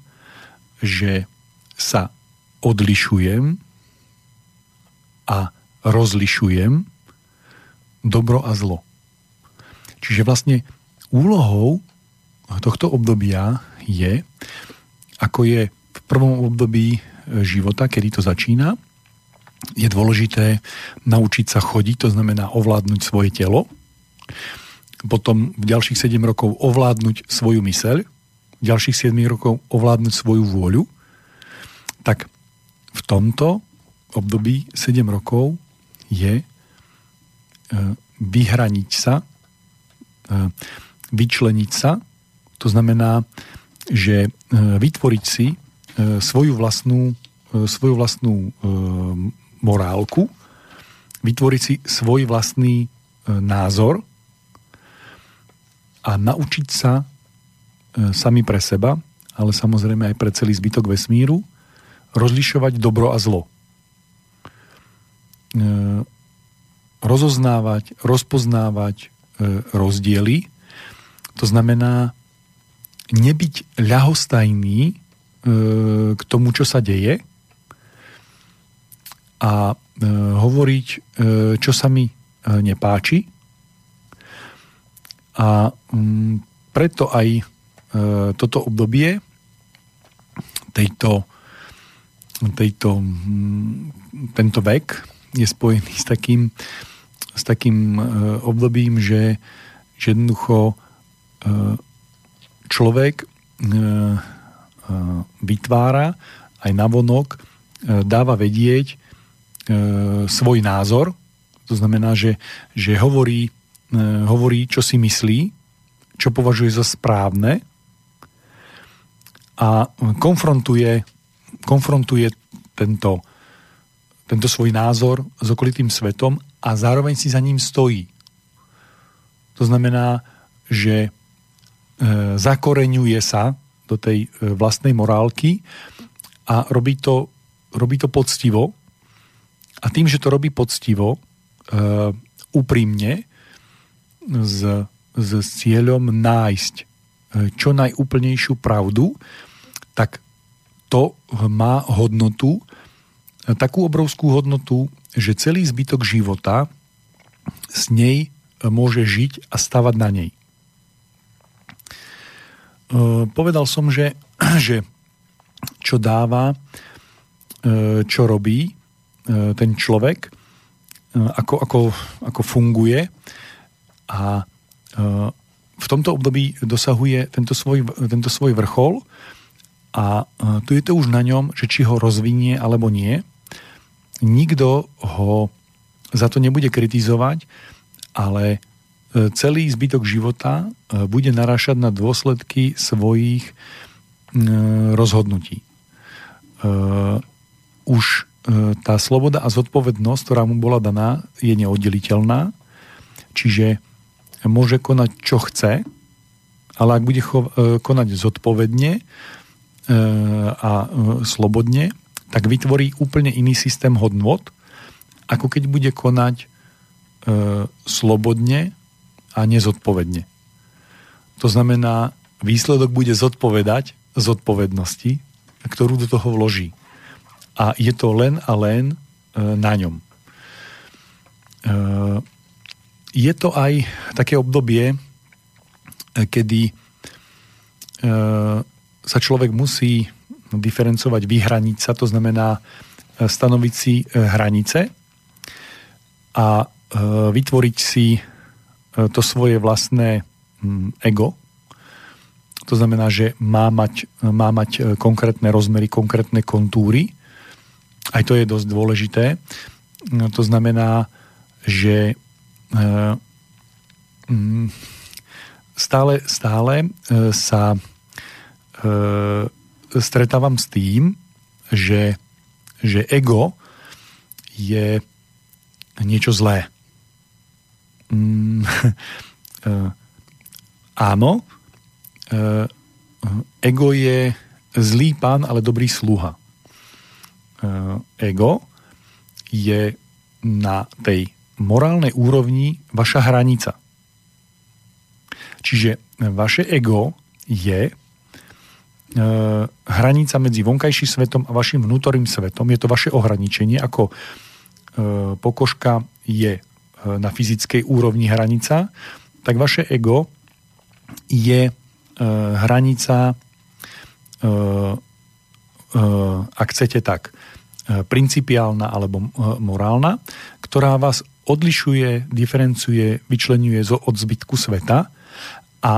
že sa odlišujem a rozlišujem dobro a zlo. Čiže vlastne úlohou tohto obdobia je, ako je v prvom období života, kedy to začína, je dôležité naučiť sa chodiť, to znamená ovládnuť svoje telo, potom v ďalších 7 rokov ovládnuť svoju myseľ, v ďalších 7 rokov ovládnuť svoju vôľu, tak v tomto období 7 rokov je e, vyhraniť sa, e, vyčleniť sa, to znamená, že e, vytvoriť si svoju vlastnú, svoju vlastnú morálku, vytvoriť si svoj vlastný názor, a naučiť sa e, sami pre seba, ale samozrejme aj pre celý zbytok vesmíru, rozlišovať dobro a zlo. E, rozoznávať, rozpoznávať e, rozdiely. To znamená nebyť ľahostajný k tomu, čo sa deje a hovoriť, čo sa mi nepáči a um, preto aj e, toto obdobie tejto, tejto um, tento vek je spojený s takým, s takým e, obdobím, že, že jednoducho e, človek e, vytvára aj navonok, dáva vedieť svoj názor, to znamená, že, že hovorí hovorí, čo si myslí, čo považuje za správne a konfrontuje, konfrontuje tento, tento svoj názor s okolitým svetom a zároveň si za ním stojí. To znamená, že e, zakoreňuje sa do tej e, vlastnej morálky a robí to, robí to poctivo. A tým, že to robí poctivo, e, úprimne, s, s cieľom nájsť čo najúplnejšiu pravdu, tak to má hodnotu, takú obrovskú hodnotu, že celý zbytok života s nej môže žiť a stavať na nej. E, povedal som, že, že čo dáva, čo robí ten človek, ako, ako, ako funguje, a e, v tomto období dosahuje tento svoj, tento svoj vrchol a e, tu je to už na ňom, že či ho rozvinie alebo nie. Nikto ho za to nebude kritizovať, ale e, celý zbytok života bude narášať na dôsledky svojich rozhodnutí. Už tá sloboda a zodpovednosť, ktorá mu bola daná, je neoddeliteľná. Čiže môže konať, čo chce, ale ak bude e, konať zodpovedne e, a e, slobodne, tak vytvorí úplne iný systém hodnot, ako keď bude konať slobodne a nezodpovedne. To znamená, výsledok bude zodpovedať zodpovednosti, ktorú do toho vloží. A je to len a len na ňom je to aj také obdobie, e, kedy e, sa človek musí diferencovať, vyhraniť sa, to znamená e, stanoviť si hranice a vytvoriť si to svoje vlastné mm, ego. To znamená, že má mať, má mať konkrétne rozmery, konkrétne kontúry. Aj to je dosť dôležité. To znamená, že mm, stále, stále sa stretávam s tým, že, že ego je niečo zlé. Mm, uh, áno, uh, ego je zlý pán, ale dobrý sluha. Uh, ego je na tej morálnej úrovni vaša hranica. Čiže vaše ego je hranica medzi vonkajším svetom a vašim vnútorným svetom. Je to vaše ohraničenie, ako e, pokožka je e, na fyzickej úrovni hranica, tak vaše ego je hranica, ak chcete tak, principiálna alebo morálna, ktorá vás odlišuje, diferencuje, vyčlenuje od zbytku sveta a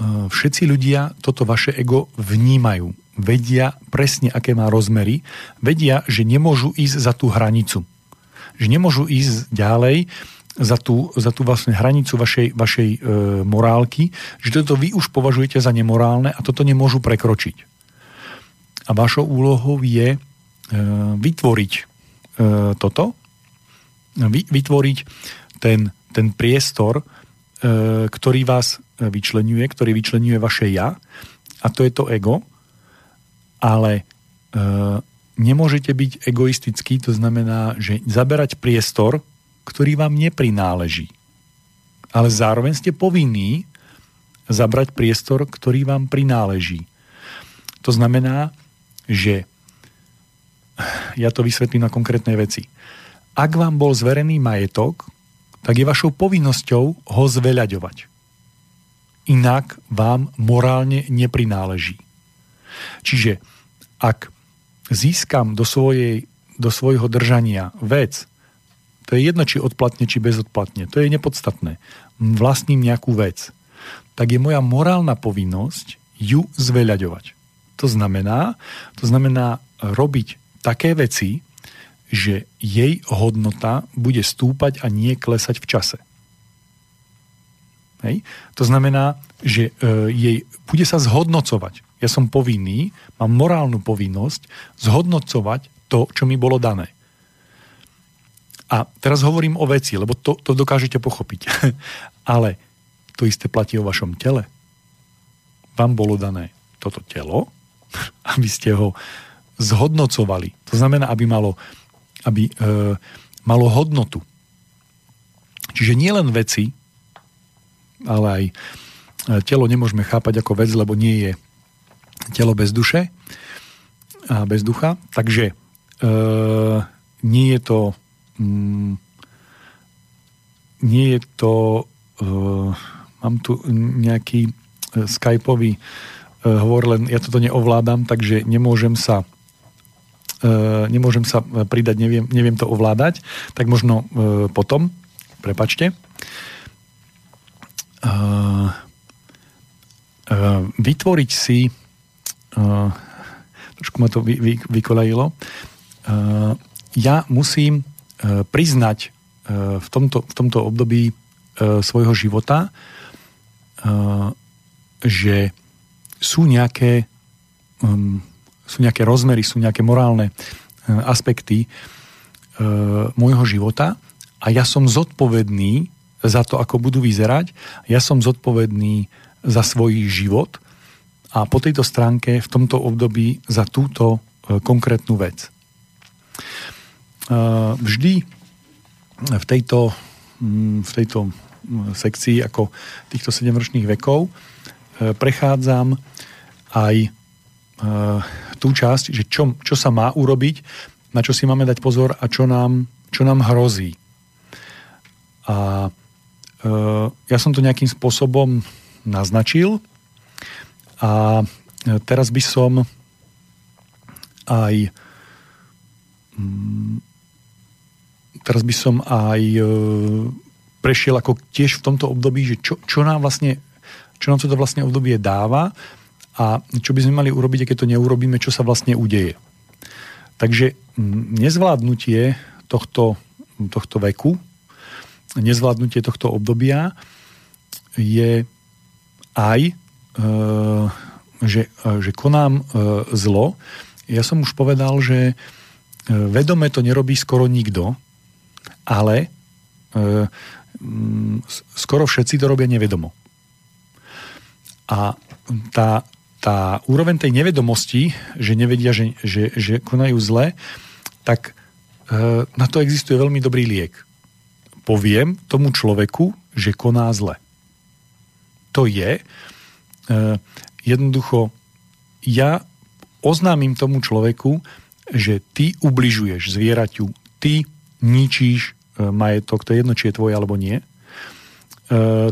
všetci ľudia toto vaše ego vnímajú. Vedia presne, aké má rozmery. Vedia, že nemôžu ísť za tú hranicu. Že nemôžu ísť ďalej za tú, za tú vlastne hranicu vašej, vašej e, morálky, že toto vy už považujete za nemorálne a toto nemôžu prekročiť. A vašou úlohou je e, vytvoriť e, toto, vy, vytvoriť ten, ten priestor, e, ktorý vás vyčlenuje, ktorý vyčlenuje vaše ja a to je to ego, ale e, nemôžete byť egoistický, to znamená, že zaberať priestor, ktorý vám neprináleží. Ale zároveň ste povinní zabrať priestor, ktorý vám prináleží. To znamená, že ja to vysvetlím na konkrétnej veci. Ak vám bol zverený majetok, tak je vašou povinnosťou ho zveľaďovať inak vám morálne neprináleží. Čiže ak získam do, svojej, do svojho držania vec, to je jedno, či odplatne, či bezodplatne, to je nepodstatné, vlastním nejakú vec, tak je moja morálna povinnosť ju zveľaďovať. To znamená, to znamená robiť také veci, že jej hodnota bude stúpať a nie klesať v čase. Hej? To znamená, že e, jej bude sa zhodnocovať. Ja som povinný, mám morálnu povinnosť zhodnocovať to, čo mi bolo dané. A teraz hovorím o veci, lebo to, to dokážete pochopiť. Ale to isté platí o vašom tele. Vám bolo dané toto telo, aby ste ho zhodnocovali. To znamená, aby malo, aby, e, malo hodnotu. Čiže nie len veci, ale aj e, telo nemôžeme chápať ako vec, lebo nie je telo bez duše a bez ducha. Takže e, nie je to mm, nie je to e, mám tu nejaký e, skypový e, hovor, len ja toto neovládam, takže nemôžem sa e, nemôžem sa pridať, neviem, neviem to ovládať, tak možno potom, prepačte. Uh, vytvoriť si uh, trošku ma to vy, vy, vykolajilo uh, ja musím uh, priznať uh, v, tomto, v tomto období uh, svojho života uh, že sú nejaké um, sú nejaké rozmery, sú nejaké morálne aspekty uh, môjho života a ja som zodpovedný za to, ako budú vyzerať. Ja som zodpovedný za svoj život a po tejto stránke v tomto období za túto e, konkrétnu vec. E, vždy v tejto, mm, v tejto mm, sekcii ako týchto 7-ročných vekov e, prechádzam aj tú časť, že čo, čo sa má urobiť, na čo si máme dať pozor a čo nám, čo nám hrozí. A ja som to nejakým spôsobom naznačil a eh, teraz by som aj mm, teraz by som aj e, prešiel ako tiež v tomto období, že čo, čo nám vlastne čo nám toto vlastne obdobie dáva a čo by sme mali urobiť, keď to neurobíme, čo sa vlastne udeje. Takže nezvládnutie tohto, tohto veku, nezvládnutie tohto obdobia je aj, e, že, že konám e, zlo. Ja som už povedal, že vedome to nerobí skoro nikto, ale skoro všetci to robia nevedomo. A tá, tá úroveň tej nevedomosti, že nevedia, že, že, že konajú zle, tak e, na to existuje veľmi dobrý liek. Poviem tomu človeku, že koná zle. To je e, jednoducho, ja oznámim tomu človeku, že ty ubližuješ zvieraťu, ty ničíš e, majetok, to je jedno, či je tvoj alebo nie, e,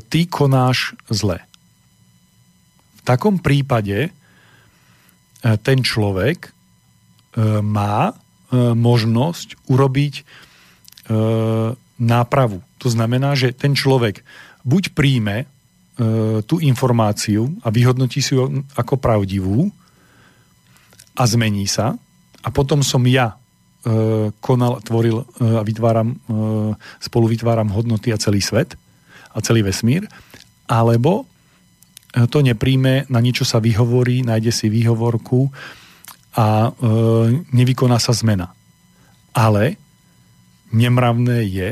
ty konáš zle v takom prípade e, ten človek e, má e, možnosť urobiť nápravu. To znamená, že ten človek buď príjme tú informáciu a vyhodnotí si ju ako pravdivú a zmení sa a potom som ja konal, tvoril a vytváram, spolu vytváram hodnoty a celý svet a celý vesmír, alebo to nepríjme, na niečo sa vyhovorí, nájde si výhovorku a e, nevykoná sa zmena. Ale nemravné je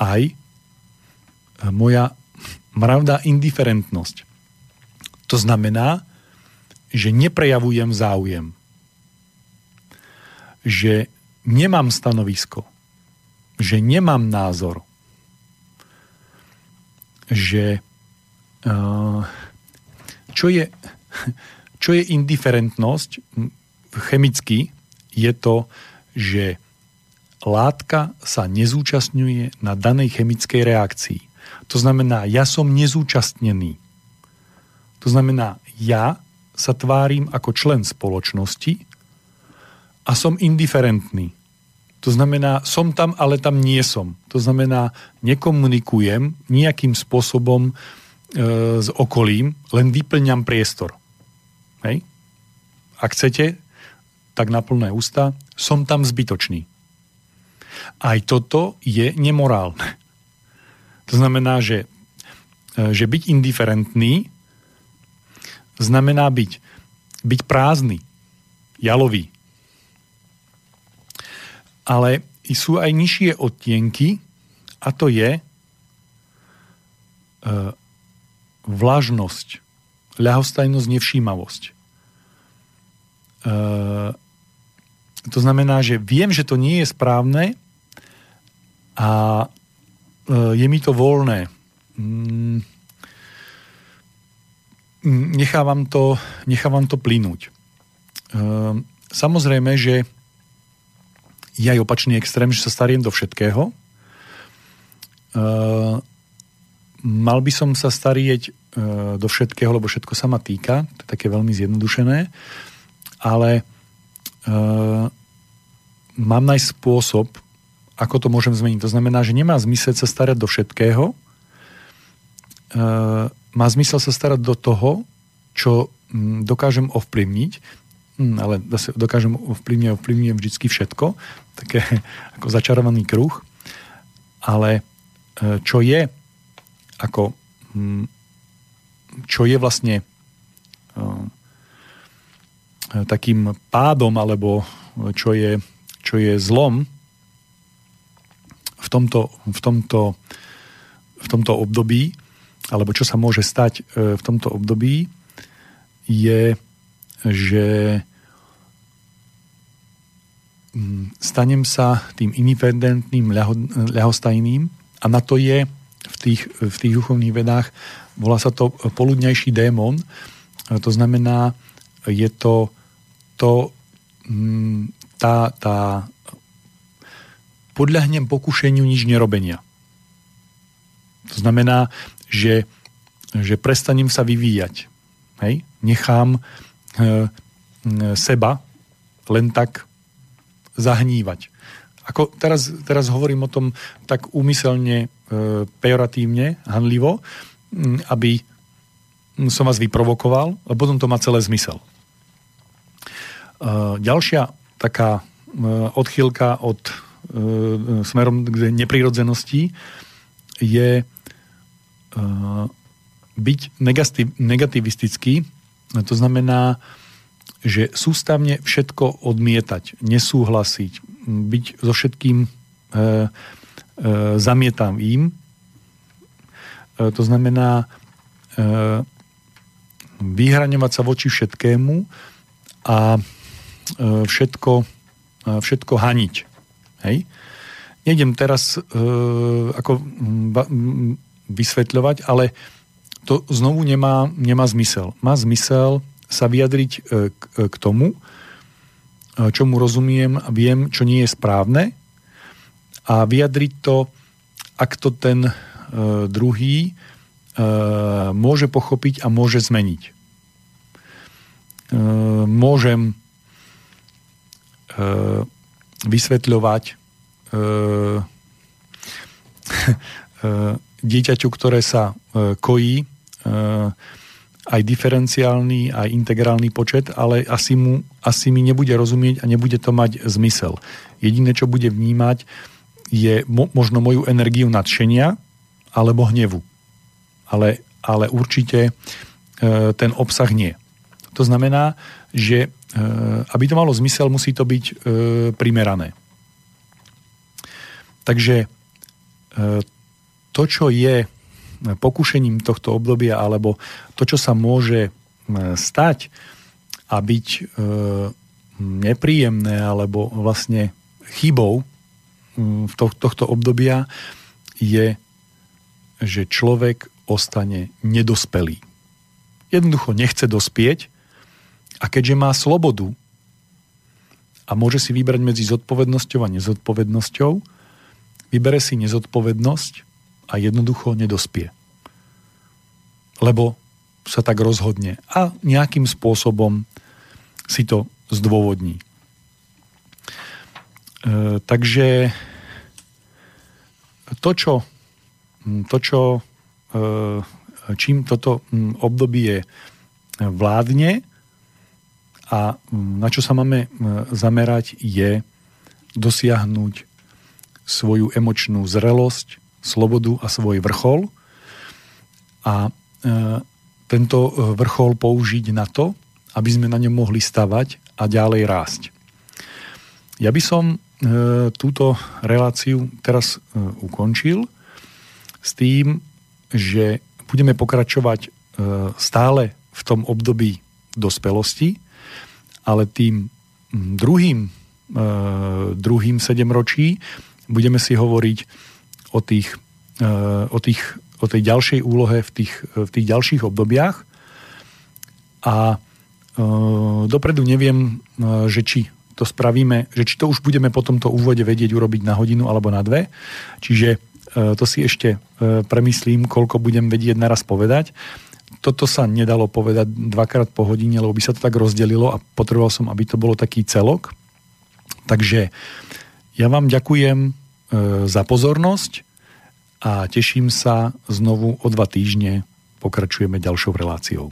aj moja mravná indiferentnosť. To znamená, že neprejavujem záujem. Že nemám stanovisko. Že nemám názor. Že čo je, čo je indiferentnosť? Chemicky je to, že látka sa nezúčastňuje na danej chemickej reakcii. To znamená, ja som nezúčastnený. To znamená, ja sa tvárim ako člen spoločnosti a som indiferentný. To znamená, som tam, ale tam nie som. To znamená, nekomunikujem nejakým spôsobom E, s okolím, len vyplňam priestor. Hej? Ak chcete, tak na plné ústa, som tam zbytočný. Aj toto je nemorálne. To znamená, že, e, že byť indiferentný znamená byť, byť prázdny, jalový. Ale sú aj nižšie odtienky a to je e, vlažnosť, ľahostajnosť, nevšímavosť. E, to znamená, že viem, že to nie je správne a e, je mi to voľné. Mm, nechávam to, nechávam to plynúť. E, samozrejme, že je aj opačný extrém, že sa stariem do všetkého. E, mal by som sa starieť do všetkého, lebo všetko sa ma týka, to je také veľmi zjednodušené, ale mám nájsť spôsob, ako to môžem zmeniť. To znamená, že nemá zmysel sa starať do všetkého, e, má zmysel sa starať do toho, čo m, dokážem ovplyvniť, hm, ale zase dokážem ovplyvniť a ovplyvňujem vždy všetko, také ako začarovaný kruh, ale e, čo je ako hm, čo je vlastne uh, takým pádom alebo čo je, čo je zlom v tomto, v, tomto, v tomto období alebo čo sa môže stať uh, v tomto období je, že hm, stanem sa tým independentným, ľahostajným a na to je v tých, v tých duchovných vedách volá sa to poludňajší démon. To znamená, je to, to mm, tá, tá podľahnem pokušeniu nič nerobenia. To znamená, že, že prestanem sa vyvíjať. Hej? Nechám e, seba len tak zahnívať. Ako teraz, teraz hovorím o tom tak úmyselne, e, pejoratívne, hanlivo, aby som vás vyprovokoval, a potom to má celé zmysel. E, ďalšia taká e, odchýlka od e, smerom k neprirodzenosti je e, byť negativ, negativistický, to znamená, že sústavne všetko odmietať, nesúhlasiť, byť so všetkým e, e, zamietavým. E, to znamená e, vyhraňovať sa voči všetkému a e, všetko, e, všetko haniť. Hej? Nejdem teraz e, ako ba, vysvetľovať, ale to znovu nemá, nemá zmysel. Má zmysel sa vyjadriť e, k, e, k tomu, e, čomu rozumiem a viem, čo nie je správne a vyjadriť to, ak to ten druhý môže pochopiť a môže zmeniť. Môžem vysvetľovať dieťaťu, ktoré sa kojí, aj diferenciálny, aj integrálny počet, ale asi, mu, asi mi nebude rozumieť a nebude to mať zmysel. Jediné, čo bude vnímať, je mo, možno moju energiu nadšenia alebo hnevu. Ale, ale určite e, ten obsah nie. To znamená, že e, aby to malo zmysel, musí to byť e, primerané. Takže e, to, čo je pokušením tohto obdobia alebo to, čo sa môže e, stať a byť e, nepríjemné alebo vlastne chybou v to, tohto obdobia je, že človek ostane nedospelý. Jednoducho nechce dospieť a keďže má slobodu a môže si vybrať medzi zodpovednosťou a nezodpovednosťou, vybere si nezodpovednosť a jednoducho nedospie. Lebo sa tak rozhodne a nejakým spôsobom si to zdôvodní. E, takže to, čo, to, čo e, čím toto obdobie vládne a na čo sa máme zamerať je dosiahnuť svoju emočnú zrelosť, slobodu a svoj vrchol a e, tento e, vrchol použiť na to, aby sme na ňom mohli stavať a ďalej rásť. Ja by som e, túto reláciu teraz ukončil s tým, že budeme pokračovať stále v tom období dospelosti, ale tým druhým, druhým sedemročí budeme si hovoriť o, tých, e, o, tých, o tej ďalšej úlohe v tých, v tých ďalších obdobiach. A e, dopredu neviem, e, že či to spravíme, že či to už budeme po tomto úvode vedieť urobiť na hodinu alebo na dve. Čiže to si ešte premyslím, koľko budem vedieť naraz povedať. Toto sa nedalo povedať dvakrát po hodine, lebo by sa to tak rozdelilo a potreboval som, aby to bolo taký celok. Takže ja vám ďakujem E, za pozornosť a teším sa znovu o dva týždne. Pokračujeme ďalšou reláciou.